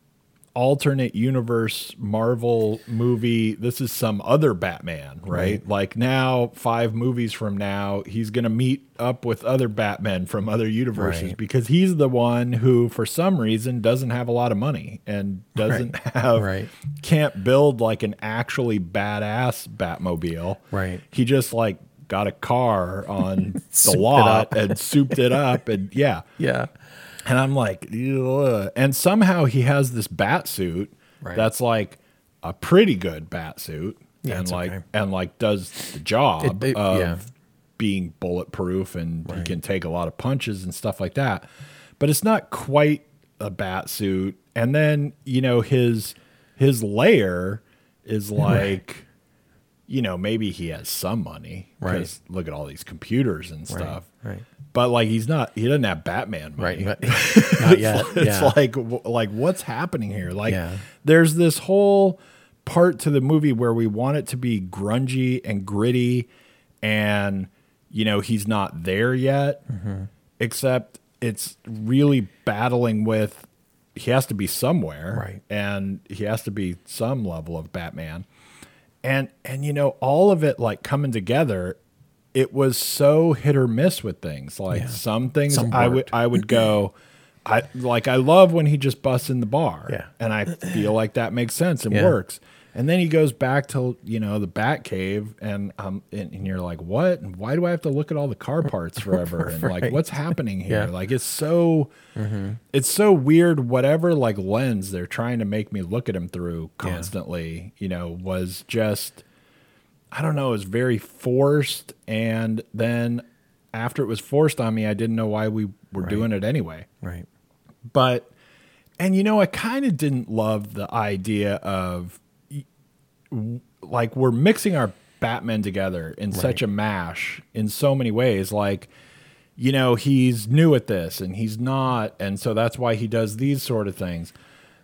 alternate universe Marvel movie. This is some other Batman, right? Right. Like now, five movies from now, he's going to meet up with other Batmen from other universes Right. because he's the one who, for some reason, doesn't have a lot of money and doesn't have, Right. can't build like an actually badass Batmobile. Right. He just like got a car on the lot and souped it up and yeah. Yeah. And I'm like, Ugh. and somehow he has this bat suit Right. that's like a pretty good bat suit Yeah, and like okay. and like does the job It- it- of yeah. being bulletproof and he can take a lot of punches and stuff like that. But it's not quite a bat suit. And then, you know, his his layer is like you know, maybe he has some money. Right. Look at all these computers and stuff. right. right. But like he's not he doesn't have Batman money. Right. Not yet. It's yeah. like like what's happening here? Like Yeah. there's this whole part to the movie where we want it to be grungy and gritty and you know he's not there yet Mm-hmm. except it's really battling with he has to be somewhere Right. and he has to be some level of Batman and and you know all of it like coming together it was so hit or miss with things like Yeah. some things Some i would i would go i like i love when he just busts in the bar Yeah. and i feel like that makes sense and Yeah. works And then he goes back to you know the Bat Cave, and um, and, and you're like, what? And why do I have to look at all the car parts forever? And like, what's happening here? Yeah. Like, it's so, it's so weird. Whatever like lens they're trying to make me look at him through constantly, you know, was just, I don't know, it was very forced. And then after it was forced on me, I didn't know why we were doing it anyway Right. but and you know i kind of didn't love the idea of like we're mixing our batman together in such a mash in so many ways. Like you know he's new at this and he's not and so that's why he does these sort of things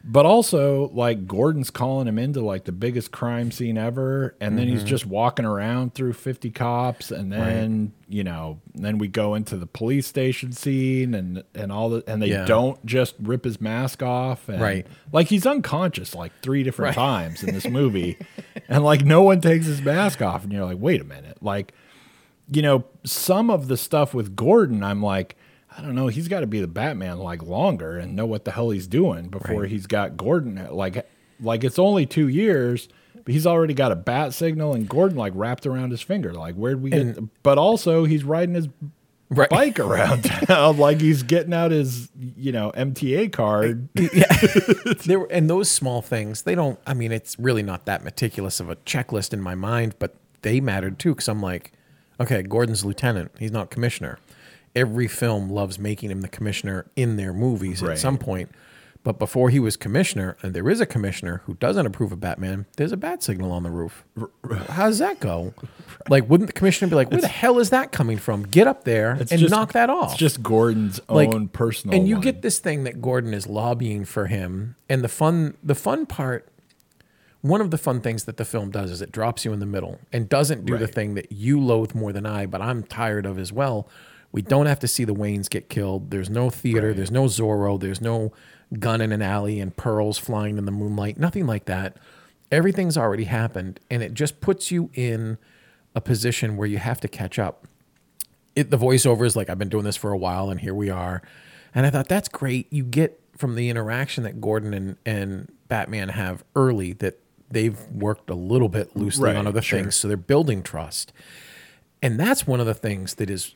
but also like gordon's calling him into like the biggest crime scene ever and then he's mm-hmm. just walking around through 50 cops and then you know then we go into the police station scene and and all the and they Yeah. don't just rip his mask off and Right. like he's unconscious like three different times in this movie. And like no one takes his mask off and you're like wait a minute. Like you know, some of the stuff with Gordon, I'm like, I don't know, he's got to be the Batman like longer and know what the hell he's doing before Right. he's got Gordon like like it's only 2 years, but he's already got a bat signal and Gordon like wrapped around his finger. Like where'd we get but also he's riding his Right. bike around town like he's getting out his, you know, MTA card. yeah, there were, and those small things they don't i mean it's really not that meticulous of a checklist in my mind but they mattered too because i'm like okay gordon's lieutenant he's not commissioner every film loves making him the commissioner in their movies Right. at some point. But before he was commissioner and there is a commissioner who doesn't approve of batman there's a bat signal on the roof. How does that go? Like wouldn't the commissioner be like where the hell is that coming from? Get up there and just- knock that off. It's just Gordon's like own personal and you one. get this thing that gordon is lobbying for him and the fun the fun part one of the fun things that the film does is it drops you in the middle and doesn't do the thing that you loathe more than i but i'm tired of as well we don't have to see the waynes get killed there's no theater there's no zorro there's no gun in an alley and pearls flying in the moonlight nothing like that everything's already happened and it just puts you in a position where you have to catch up it, the voiceover is like I've been doing this for a while and here we are. And I thought that's great. You get from the interaction that Gordon and, and Batman have early that they've worked a little bit loosely Right, on other sure. things. So they're building trust. And that's one of the things that is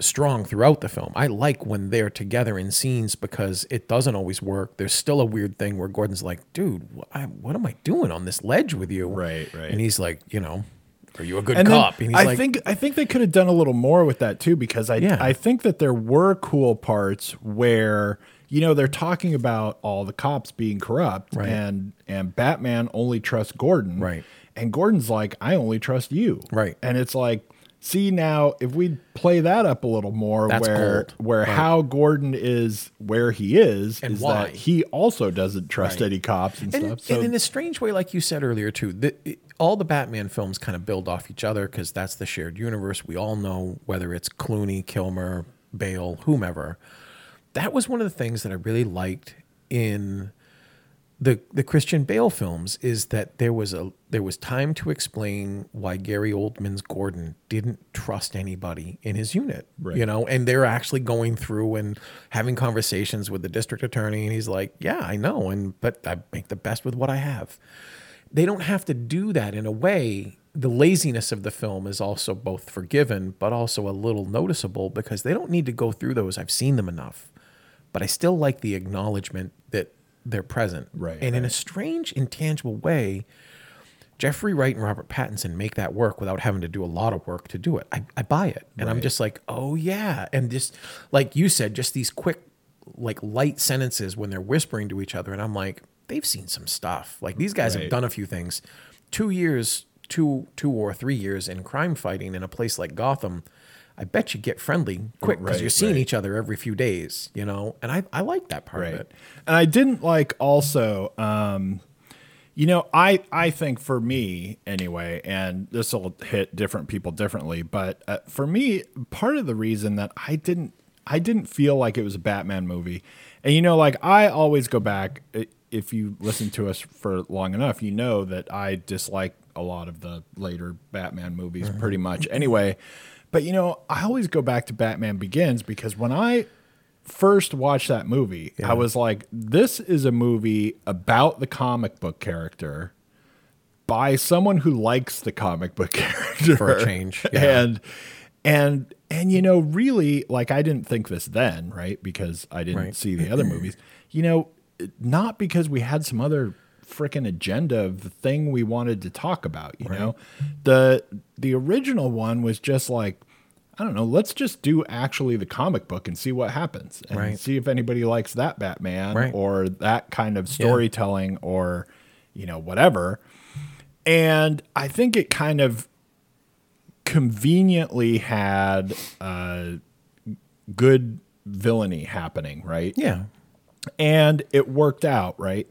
strong throughout the film. I like when they're together in scenes because it doesn't always work. There's still a weird thing where Gordon's like, dude, wh- I, what am I doing on this ledge with you? Right, right. And he's like, you know, are you a good and then cop? and he's I like, think I think they could have done a little more with that too because I Yeah. I think that there were cool parts where you know they're talking about all the cops being corrupt Right. and and Batman only trusts Gordon Right. and Gordon's like I only trust you Right. and it's like see now if we play that up a little more That's where gold. where Right. how Gordon is where he is And is why. that he also doesn't trust Right. any cops and, and, stuff so and in a strange way, like you said earlier too, the, it- all the Batman films kind of build off each other because that's the shared universe. We all know whether it's Clooney, Kilmer, Bale, whomever. That was one of the things that I really liked in the the Christian Bale films is that there was a there was time to explain why Gary Oldman's Gordon didn't trust anybody in his unit. Right. You know, and they're actually going through and having conversations with the district attorney and he's like, "Yeah, I know, and but I make the best with what I have." They don't have to do that in a way. The laziness of the film is also both forgiven but also a little noticeable because they don't need to go through those. I've seen them enough but I still like the acknowledgement that they're present. Right, And in a strange, intangible way, Jeffrey Wright and Robert Pattinson make that work without having to do a lot of work to do it. I, I buy it. And I'm just like, oh, yeah. And just like you said, just these quick, like light sentences when they're whispering to each other. And I'm like, they've seen some stuff. Like these guys have done a few things. Two years, two, two or three years in crime fighting in a place like Gotham. I bet you get friendly quick because Right, you're seeing right. each other every few days, you know. And I, I like that part of it. and i didn't like also um you know i i think for me anyway and this will hit different people differently but uh, for me part of the reason that i didn't i didn't feel like it was a batman movie and you know like i always go back if you listen to us for long enough you know that i dislike a lot of the later batman movies pretty much anyway but you know i always go back to batman begins because when i first watched that movie, I was like, this is a movie about the comic book character by someone who likes the comic book character For a change, yeah. and and and you know really like I didn't think this then right because I didn't Right. see the other movies you know not because we had some other freaking agenda of the thing we wanted to talk about you know the the original one was just like I don't know let's just do actually the comic book and see what happens and Right. see if anybody likes that Batman Right. or that kind of storytelling or you know whatever and I think it kind of conveniently had uh, good villainy happening, right? Yeah. And it worked out, right?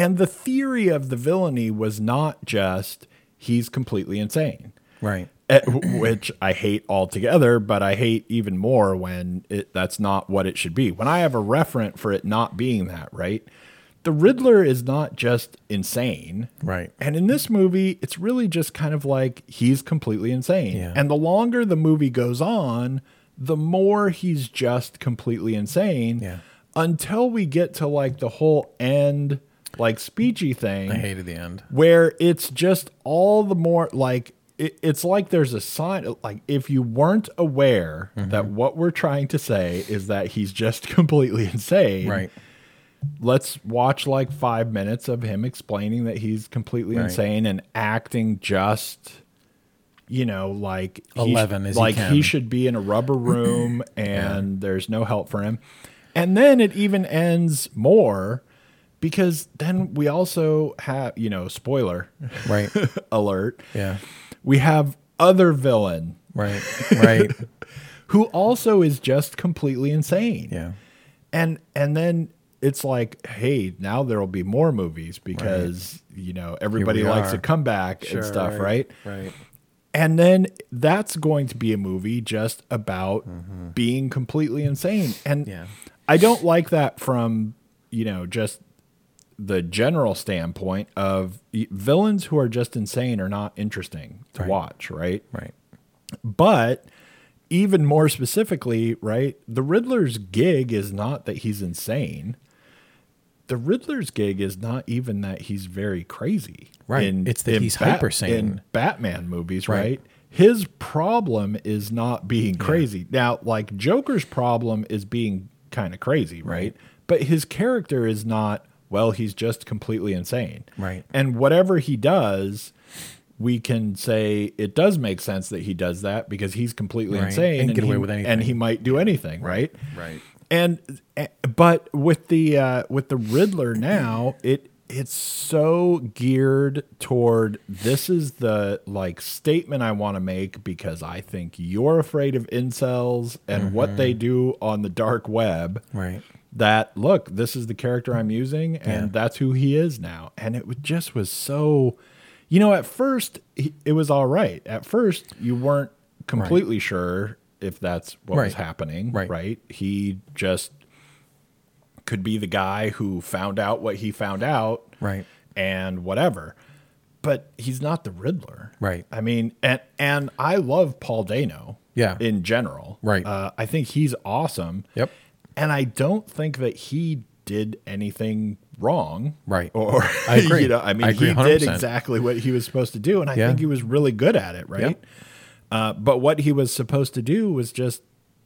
And the theory of the villainy was not just he's completely insane, Right. eh, which I hate altogether, but I hate even more when it, that's not what it should be. When I have a referent for it not being that, right? The Riddler is not just insane. Right. And in this movie, it's really just kind of like he's completely insane. Yeah. And the longer the movie goes on, the more he's just completely insane Yeah. until we get to like the whole end, like speechy thing I hated the end. where it's just all the more like it, it's like there's a sign like if you weren't aware Mm-hmm. that what we're trying to say is that he's just completely insane Right. let's watch like five minutes of him explaining that he's completely Right. insane and acting just you know like he sh- 11 as he like can. he should be in a rubber room and there's no help for him and then it even ends more because then we also have you know spoiler Right. alert Yeah. we have other villain Right. Right. who also is just completely insane Yeah. and and then it's like hey now there'll be more movies because you know everybody likes are. a comeback and stuff right. Right. and then that's going to be a movie just about mm-hmm. being completely insane and Yeah. i don't like that from you know just the general standpoint of villains who are just insane are not interesting to Right. watch right Right. but even more specifically, right, the Riddler's gig is not that he's insane. The Riddler's gig is not even that he's very crazy. Right. It's that he's hyper sane. In Batman movies, Right. right? His problem is not being crazy. Now, like Joker's problem is being kind of crazy, right? Right. But his character is not, well, he's just completely insane. Right. And whatever he does, we can say it does make sense that he does that because he's completely Right. insane And get he, away with and he might do anything, right? Right. And eh, but with the uh, with the Riddler now, it it's so geared toward this is the like statement I want to make because I think you're afraid of incels and what they do on the dark web Right. That look this is the character i'm using and Yeah. that's who he is now and it just was so you know at first it was all right at first you weren't completely sure if that's what was happening Right. right he just could be the guy who found out what he found out Right. and whatever but he's not the riddler Right. i mean and and i love paul dano Yeah. in general Right. uh, i think he's awesome Yep. And I don't think that he did anything wrong. Right. Or I agree. you know, I mean, I he did 100%. exactly what he was supposed to do, and I Yeah. think he was really good at it. Right. Yep. Uh, but what he was supposed to do was just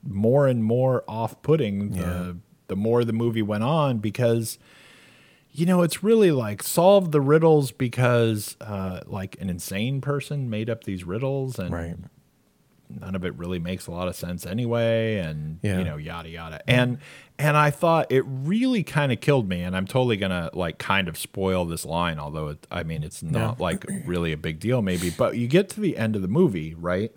more and more off-putting the Yeah. the more the movie went on because you know it's really like solve the riddles because uh, like an insane person made up these riddles and Right. None of it really makes a lot of sense anyway and Yeah. you know yada yada. And and i thought it really kind of killed me and i'm totally gonna like kind of spoil this line although it, i mean it's not like really a big deal maybe but you get to the end of the movie right?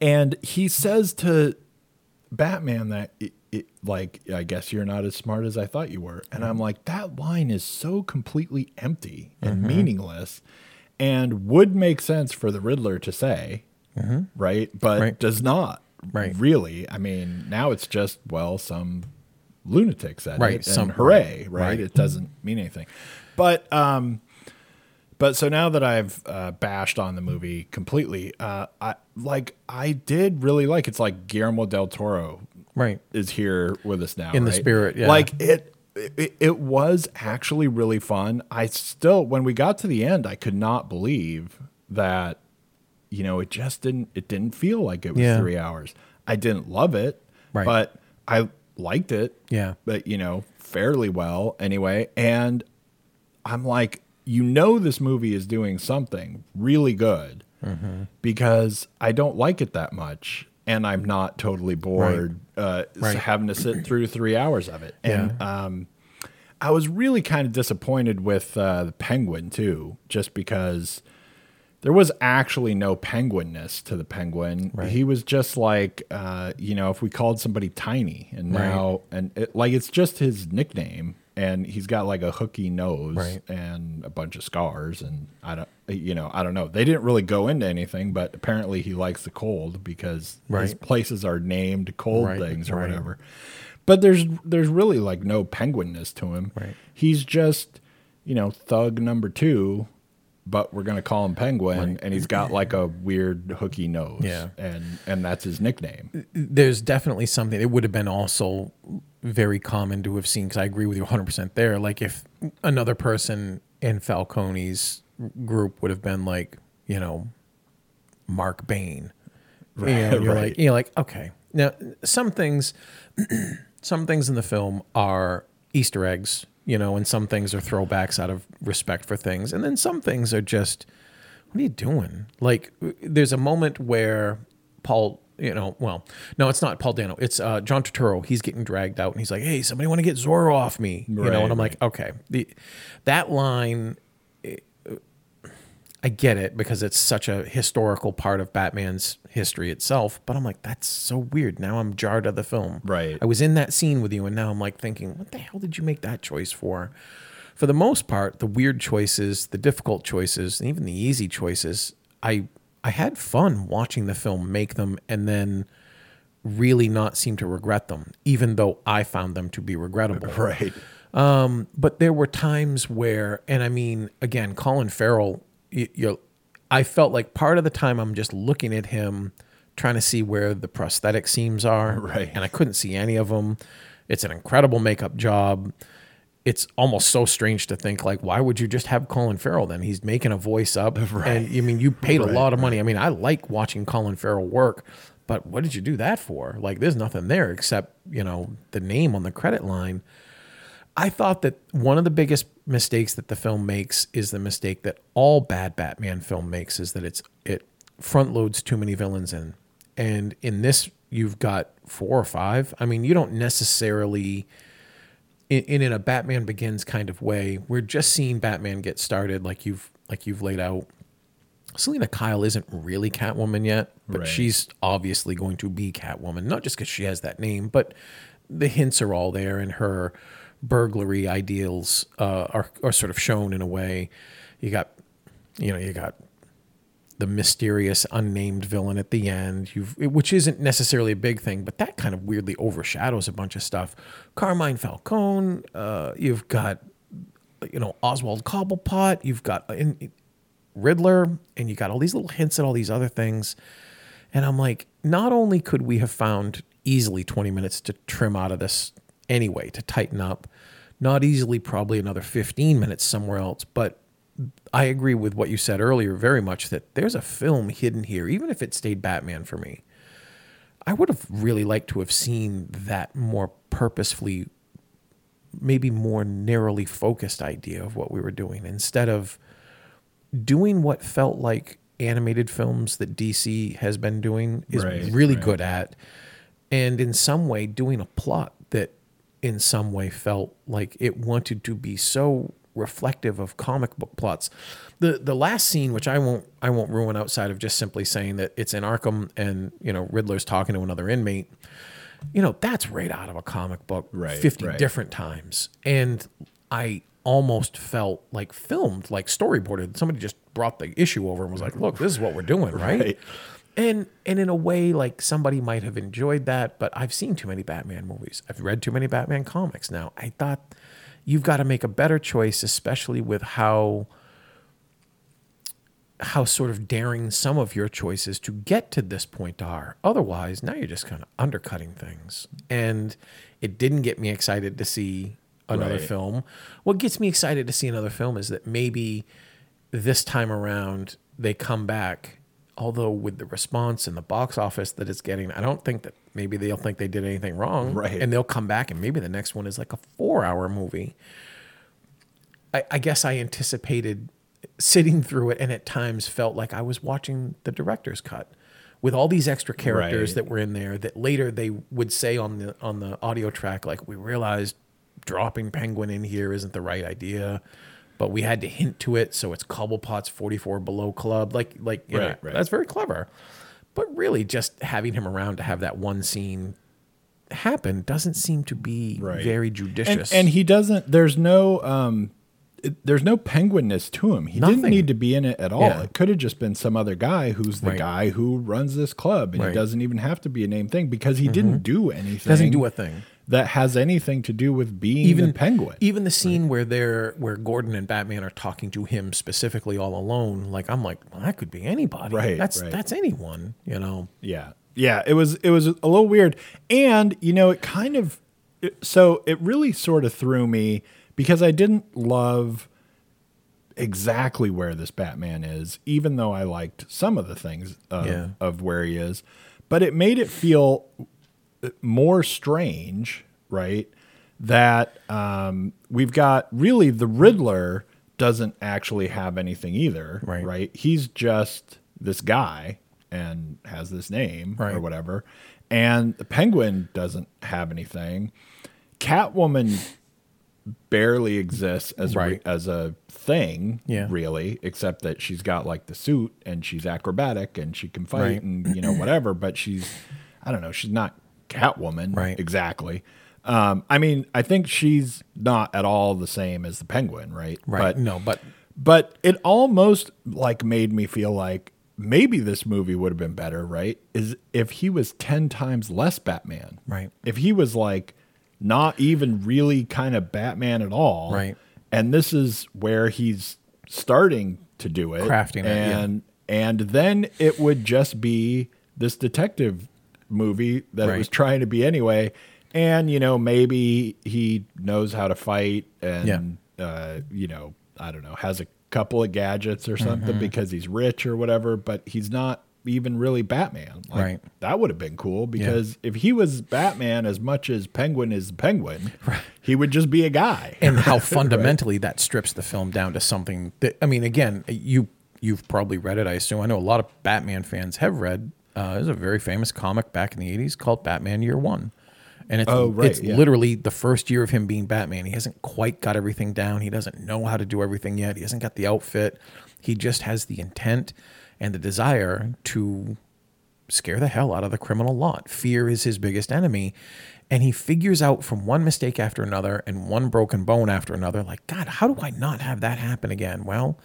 And he says to batman that it, it, like i guess you're not as smart as i thought you were. And i'm mm-hmm. like that line is so completely empty and mm-hmm. meaningless and would make sense for the riddler to say right but Right. does not Right. really i mean now it's just well some lunatic said Right, it and some- hooray right. right. it doesn't mean anything but um but so now that I've uh, bashed on the movie completely, uh, I like I did really like. It's like Guillermo del Toro Right. is here with us now In the spirit, yeah. Like it, it, it was actually really fun. I still, when we got to the end, I could not believe that, you know, it just didn't, it didn't feel like it was Yeah. three hours. I didn't love it, Right. but I liked it. Yeah. But, you know, fairly well anyway. And I'm like, you know, this movie is doing something really good Mm-hmm. because I don't like it that much. And I'm not totally bored uh, Right. having to sit through three hours of it. And um, I was really kind of disappointed with uh, the penguin too, just because there was actually no penguinness to the penguin. Right. He was just like, uh, you know, if we called somebody tiny, and Right. now and it, like it's just his nickname, and he's got like a hooky nose Right. and a bunch of scars, and I don't, you know, I don't know. They didn't really go into anything, but apparently he likes the cold because his places are named cold Right, things or right. whatever. But there's there's really like no penguinness to him. Right. He's just, you know, thug number two, but we're gonna call him Penguin, and he's got like a weird hooky nose. Yeah. And and that's his nickname. there's definitely something it would have been also very common to have seen because I agree with you 100% there. Like if another person in Falcone's group would have been like, you know, Mark Bain. Right, you're right. like you're like, okay. Now some things some things in the film are Easter eggs, you know, and some things are throwbacks out of respect for things. And then some things are just what are you doing? Like, there's a moment where Paul, you know, well, no, it's not Paul Dano. It's uh, John Turturro. He's getting dragged out, and he's like, "Hey, somebody want to get Zorro off me?" You know, and I'm like, "Okay." The that line, eh, I get it because it's such a historical part of Batman's history itself. But I'm like, that's so weird. Now I'm jarred of the film. Right. I was in that scene with you, and now I'm like thinking, what the hell did you make that choice for? For the most part, the weird choices, the difficult choices, and even the easy choices, I I had fun watching the film make them, and then really not seem to regret them, even though I found them to be regrettable. Right. Um, but there were times where, and I mean, again, Colin Farrell, you, you, I felt like part of the time I'm just looking at him, trying to see where the prosthetic seams are, Right. And I couldn't see any of them. It's an incredible makeup job. It's almost so strange to think like, why would you just have Colin Farrell then? He's making a voice up, and I mean, you paid a lot of money. I mean, I like watching Colin Farrell work, but what did you do that for? Like, there's nothing there except you know the name on the credit line. I thought that one of the biggest mistakes that the film makes is the mistake that all bad Batman film makes is that it's it front loads too many villains in. And in this you've got four or five. I mean, you don't necessarily in, in, in a Batman Begins kind of way. We're just seeing Batman get started like you've like you've laid out. Selina Kyle isn't really Catwoman yet, but Right. she's obviously going to be Catwoman, not just because she has that name, but the hints are all there, and her burglary ideals uh, are are sort of shown in a way. You got, you know, you got the mysterious unnamed villain at the end, you've which isn't necessarily a big thing, but that kind of weirdly overshadows a bunch of stuff. Carmine Falcone, uh, you've got you know Oswald Cobblepot, you've got in, Riddler, and you got all these little hints at all these other things. And I'm like, not only could we have found easily 20 minutes to trim out of this anyway, to tighten up, not easily probably another 15 minutes somewhere else, but I agree with what you said earlier very much that there's a film hidden here, even if it stayed Batman for me. I would have really liked to have seen that more purposefully, maybe more narrowly focused idea of what we were doing instead of doing what felt like animated films that DC has been doing is Right, really right. good at, and in some way doing a plot that in some way felt like it wanted to be so reflective of comic book plots. The the last scene, which I won't I won't ruin outside of just simply saying that it's in Arkham and you know Riddler's talking to another inmate. You know that's right out of a comic book, Right, fifty right. different times, and I almost felt like filmed, like storyboarded. Somebody just brought the issue over and was like, "Look, this is what we're doing, right?" Right. And and in a way, like somebody might have enjoyed that, but I've seen too many Batman movies. I've read too many Batman comics now. I thought you've got to make a better choice, especially with how how sort of daring some of your choices to get to this point are. Otherwise, now you're just kind of undercutting things. And it didn't get me excited to see another Right. film. What gets me excited to see another film is that maybe this time around they come back. Although with the response and the box office that it's getting, I don't think that maybe they'll think they did anything wrong, Right. And they'll come back and maybe the next one is like a four-hour movie. I, I guess I anticipated sitting through it and at times felt like I was watching the director's cut with all these extra characters Right. that were in there that later they would say on the on the audio track like we realized dropping penguin in here isn't the right idea but we had to hint to it so it's cobblepot's 44 below club like like you know, Right, right. that's very clever but really just having him around to have that one scene happen doesn't seem to be Right. very judicious and he doesn't. There's no. Um, it, there's no penguinness to him. He Nothing. didn't need to be in it at all. Yeah. It could have just been some other guy who's the Right. guy who runs this club, and Right. Mm-hmm. it doesn't even have to be a named thing because he didn't do anything. doesn't do a thing that has anything to do with being even the penguin. Even the scene where they're where Gordon and Batman are talking to him specifically all alone, like I'm like, well, that could be anybody. Right, That's right. that's anyone, you know. Yeah. Yeah, it was it was a little weird. And, you know, it kind of it- so it really sort of threw me because I didn't love exactly where this Batman is, even though I liked some of the things of, Yeah. of where he is. But it made it feel more strange, right? That um, we've got really the Riddler doesn't actually have anything either, Right. right? He's just this guy and has this name or whatever. And the Penguin doesn't have anything. Catwoman barely exists as Right. a, as a thing, Yeah. really, except that she's got like the suit and she's acrobatic and she can fight Right. and you know whatever. But she's, I don't know, she's not Catwoman Right. exactly. Um, I mean, I think she's not at all the same as the Penguin, right? Right. But no, but but it almost like made me feel like maybe this movie would have been better, right? Is if he was 10 times less Batman. Right. If he was like not even really kind of Batman at all. Right. And this is where he's starting to do it. Crafting it, yeah. and and then it would just be this detective movie that it was trying to be anyway. And you know, maybe he knows how to fight and uh, you know, I don't know, has a couple of gadgets or something Mm-hmm. because he's rich or whatever, but he's not even really Batman. Like, Right. That would have been cool because if he was Batman as much as Penguin is Penguin, he would just be a guy. and how fundamentally that strips the film down to something that I mean, again, you you've probably read it, I assume. I know a lot of Batman fans have read. Uh, there's a very famous comic back in the '80s called Batman Year One, and it's Oh, right, it's yeah. literally the first year of him being Batman. He hasn't quite got everything down. He doesn't know how to do everything yet. He hasn't got the outfit. He just has the intent and the desire to scare the hell out of the criminal lot. Fear is his biggest enemy. And he figures out from one mistake after another and one broken bone after another, like, God, how do I not have that happen again? Well,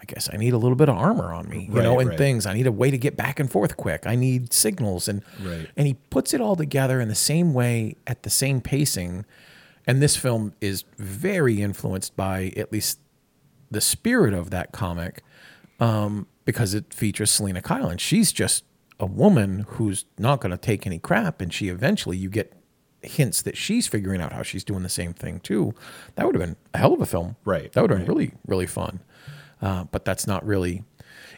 I guess I need a little bit of armor on me, you know, and right. things. I need a way to get back and forth quick. I need signals. And Right. and he puts it all together in the same way at the same pacing. And this film is very influenced by at least the spirit of that comic um, because it features Selina Kyle, and she's just a woman who's not going to take any crap, and she eventually you get hints that she's figuring out how she's doing the same thing too. That would have been a hell of a film, Right, That would have right. been really really fun, uh, but that's not really.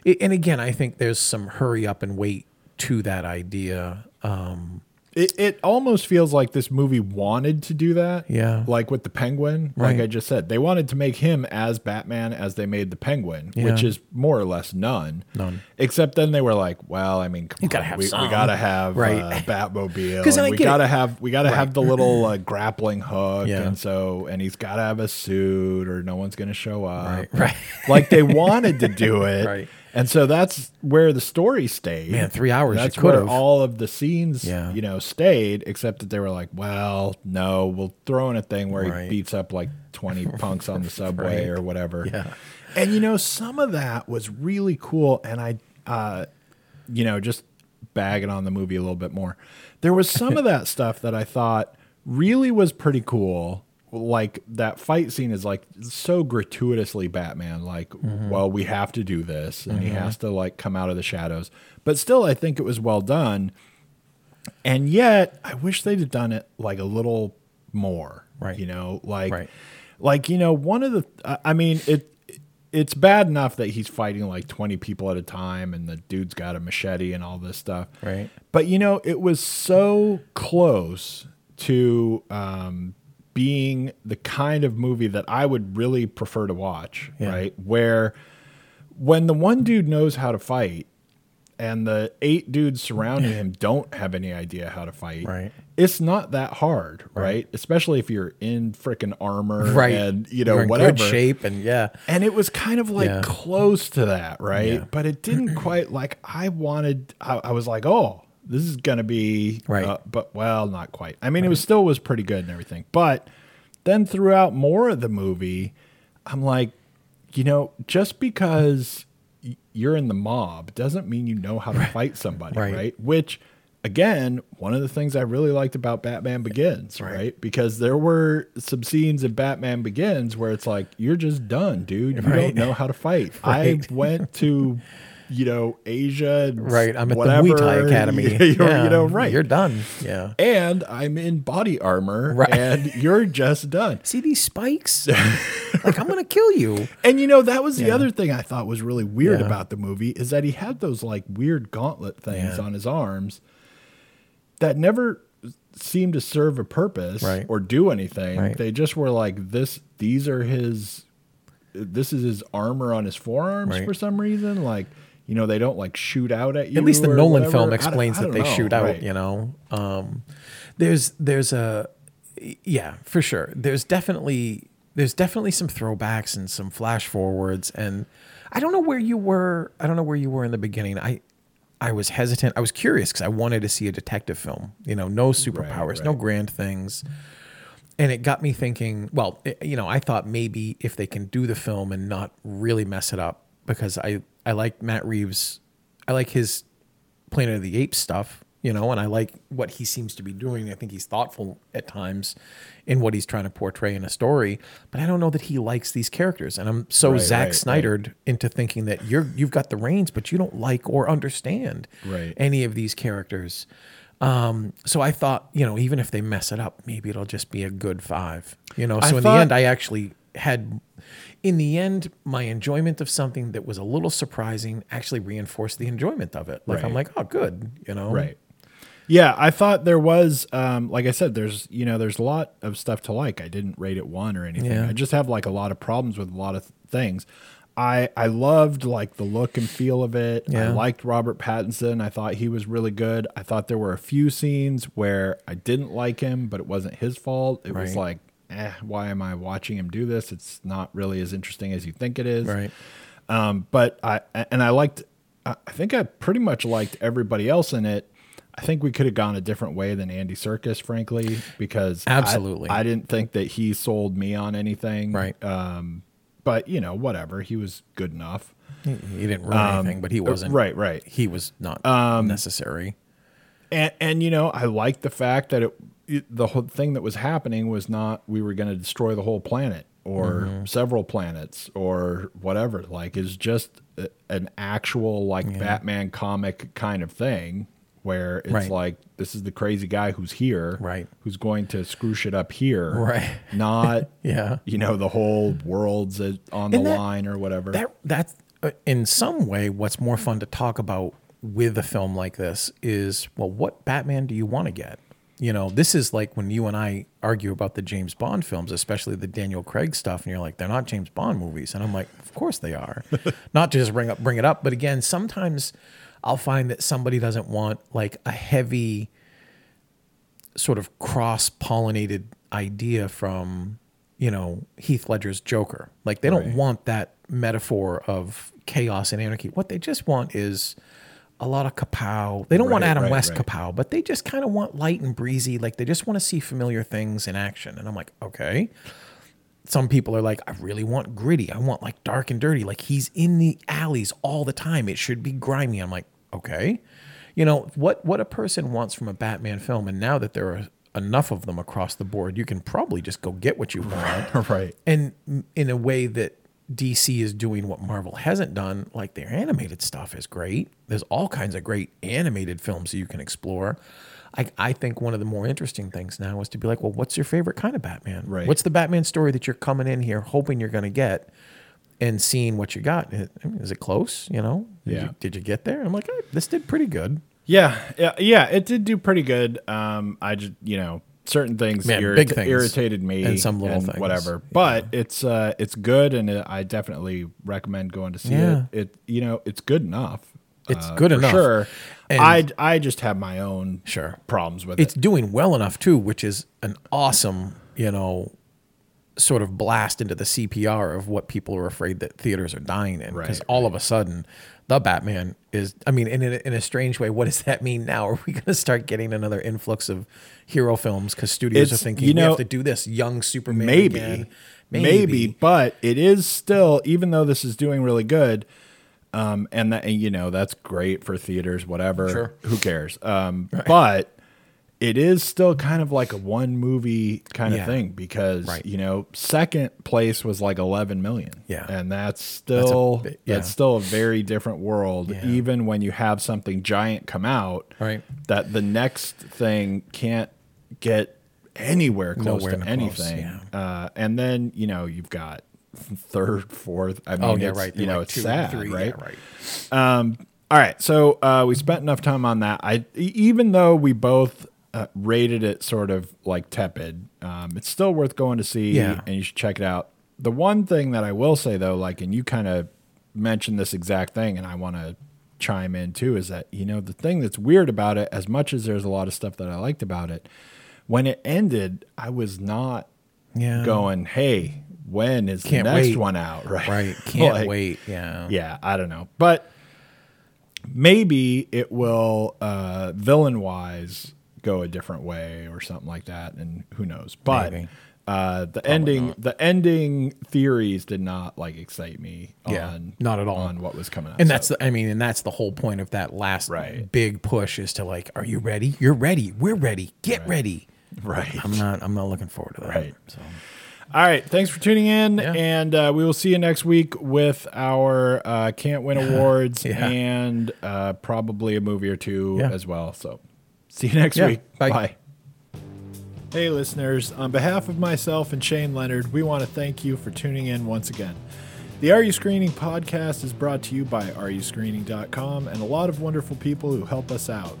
and again, I think there's some hurry up and wait to that idea. Um, It, it almost feels like this movie wanted to do that. Yeah. Like with the penguin. Right. Like I just said, they wanted to make him as Batman as they made the penguin, which is more or less none. None. Except then they were like, well, I mean, come gotta on, have we, some. we gotta have Right. uh, Batmobile. 'Cause and we gotta have we gotta have the little uh, grappling hook, Yeah. and so and he's gotta have a suit, or no one's gonna show up. Right, right. like they wanted to do it, Right. And so that's where the story stayed. Man, three hours, That's where have. all of the scenes, Yeah. you know, stayed. Except that they were like, well, no, we'll throw in a thing where Right. he beats up like twenty punks on the subway Right. or whatever. Yeah. And you know, some of that was really cool. And I, uh, you know, just bagging on the movie a little bit more. There was some of that stuff that I thought really was pretty cool. Like that fight scene is like so gratuitously Batman. Like, well, we have to do this, and he has to like come out of the shadows. But still, I think it was well done. And yet, I wish they'd have done it like a little more. Right. You know, like, Right. like you know, one of the. I- I mean, it. It's bad enough that he's fighting like twenty people at a time, and the dude's got a machete and all this stuff. Right. But you know, it was so close to um, being the kind of movie that I would really prefer to watch. Yeah. Right. Where when the one dude knows how to fight and the eight dudes surrounding him don't have any idea how to fight, Right. it's not that hard, right? Especially if you're in freaking armor Right. and you know You're in whatever. good shape and yeah. And it was kind of like Yeah. close to that, right? Yeah. But it didn't quite like I wanted. I, I was like, oh, this is gonna be Right. uh, but well, not quite. I mean, it was still was pretty good and everything. But then throughout more of the movie, I'm like, you know, just because you're in the mob doesn't mean you know how to fight somebody, Right. right? Which again, one of the things I really liked about Batman Begins, Right. right? Because there were some scenes in Batman Begins where it's like, you're just done, dude. You Right. don't know how to fight. Right. I went to, you know, Asia. And Right. I'm at whatever, the Muay Thai Academy. You, you Yeah. know, right. You're done. Yeah. and I'm in body armor, Right. and you're just done. See these spikes? like I'm gonna kill you. And you know, that was the Yeah. other thing I thought was really weird Yeah. about the movie is that he had those like weird gauntlet things Yeah. on his arms that never seemed to serve a purpose Right. or do anything. Right. They just were like this these are his this is his armor on his forearms Right. for some reason like you know they don't like shoot out at you At least the Nolan whatever. film I don't- explains I that don't they know. shoot out. Right. You know, um, there's there's a yeah for sure. There's definitely there's definitely some throwbacks and some flash forwards, and I don't know where you were. I don't know where you were in the beginning. I I was hesitant. I was curious because I wanted to see a detective film. You know, no superpowers, no right. grand things. And it got me thinking, well, it- you know, I thought maybe if they can do the film and not really mess it up, because I, I like Matt Reeves, I like his Planet of the Apes stuff, you know, and I like what he seems to be doing. I think he's thoughtful at times in what he's trying to portray in a story, but I don't know that he likes these characters. And I'm so Right, Zack right, Snydered into thinking that you're you've got the reins, but you don't like or understand Right. any of these characters. Um, so I thought, you know, even if they mess it up, maybe it'll just be a good five. You know, I so in thought- the end, I actually had, in the end, my enjoyment of something that was a little surprising actually reinforced the enjoyment of it. Like I'm like, oh, good, you know, Right. Yeah, I thought there was, um, like I said, there's you know there's a lot of stuff to like. I didn't rate it one or anything. Yeah. I just have like a lot of problems with a lot of th- things. I I loved like the look and feel of it. I liked Robert Pattinson. I thought he was really good. I thought there were a few scenes where I didn't like him, but it wasn't his fault. It was like, eh, why am I watching him do this? It's not really as interesting as you think it is. Right. Um, but I and I liked. I I think I pretty much liked everybody else in it. I think we could have gone a different way than Andy Serkis, frankly, because Absolutely. I, didn't think that he sold me on anything. Right. Um, but you know, whatever. He was good enough. He, he didn't ruin anything, but he wasn't. Um, Right. Right. He was not necessary. And and you know, I liked the fact that it the whole thing that was happening was not we were going to destroy the whole planet or Mm-hmm. several planets or whatever. Like it's just a- an actual like Batman comic kind of thing where it's Right. like this is the crazy guy who's here, Right. Who's going to screw shit up here, Right. Not Yeah. you know the whole world's on the that- line or whatever. that that's uh, in some way what's more fun to talk about with a film like this is well what batman do you want to get you know this is like when you and i argue about the james bond films especially the daniel craig stuff and you're like they're not james bond movies and i'm like of course they are not to just bring up bring it up but again sometimes i'll find that somebody doesn't want like a heavy sort of cross pollinated idea from you know Heath Ledger's Joker. Like they don't want that metaphor of chaos and anarchy. What they just want is a lot of kapow. They don't want Adam right, West right. kapow, but they just kind of want light and breezy. Like they just want to see familiar things in action. And I'm like, okay. Some people are like, I really want gritty. I want like dark and dirty. Like he's in the alleys all the time. It should be grimy. I'm like, okay. You know, what what a person wants from a Batman film, and now that there are enough of them across the board, you can probably just go get what you want right. and in a way that DC is doing what Marvel hasn't done. Like their animated stuff is great. There's all kinds of great animated films that you can explore. I, I think one of the more interesting things now is to be like, well, what's your favorite kind of Batman? Right. What's the Batman story that you're coming in here hoping you're going to get and seeing what you got? I mean, Is it close? You know? Did Yeah. You, did you get there? I'm like, "Eh, this did pretty good. Yeah, yeah, yeah. It did do pretty good. Um, I just, you know, certain things, Man, irrit- big things irritated me and some little things. whatever. But it's uh, it's good, and it, I definitely recommend going to see Yeah. it. It, you know, it's good enough. It's uh, good enough. Sure. And- I I just have my own Sure. problems with it's it. It's doing well enough too, which is an awesome, you know, sort of blast into the CPR of what people are afraid that theaters are dying in. Because Right, all of a sudden, the Batman is. I mean, in a, in a strange way, what does that mean now? Are we going to start getting another influx of hero films because studios It's- are thinking you we have to do this young Superman maybe, again? maybe, but it is still, even though this is doing really good, um, and that and, you know that's great for theaters, whatever. Sure. Who cares? Um, but it is still kind of like a one movie kind Yeah. of thing because Right. you know second place was like 11 million Yeah. and that's still that's, bi- yeah. still a very different world Yeah. even when you have something giant come out Right. that the next thing can't get anywhere close Nowhere to close, anything yeah. uh, and then you know you've got third fourth i mean Oh yeah, right. you know like it's two, sad three, right right. all right, so uh, we spent enough time on that. I even though we both uh, rated it sort of like tepid, um, it's still worth going to see, Yeah. and you should check it out. The one thing that I will say though, like, and you kind of mentioned this exact thing, and I want to chime in too, is that you know the thing that's weird about it, as much as there's a lot of stuff that I liked about it, when it ended, I was not Yeah. going, "Hey, when is Can't the next wait. one out?" Right? Right. Can't Like, wait. Yeah. yeah, I don't know. But maybe it will uh villain wise go a different way or something like that and who knows. But uh the ending the ending theories did not like excite me Yeah, on not at all. on what was coming out. And So, that's the, I mean, and that's the whole point of that last Right. big push is to like, are you ready? You're ready. We're ready. Get ready. right. I'm not. I'm not looking forward to that. Right. So All right, thanks for tuning in, Yeah. and uh, we will see you next week with our uh, can't win awards Yeah. and uh, probably a movie or two Yeah. as well. So, see you next Yeah. week. Bye. Bye. Hey, listeners! On behalf of myself and Shane Leonard, we want to thank you for tuning in once again. The Are You Screening podcast is brought to you by areyouscreening.com and a lot of wonderful people who help us out.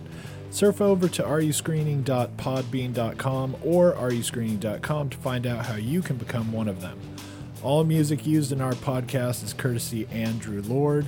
Surf over to areyouscreening.podbean.com or areyouscreening.com to find out how you can become one of them. All music used in our podcast is courtesy Andrew Lord.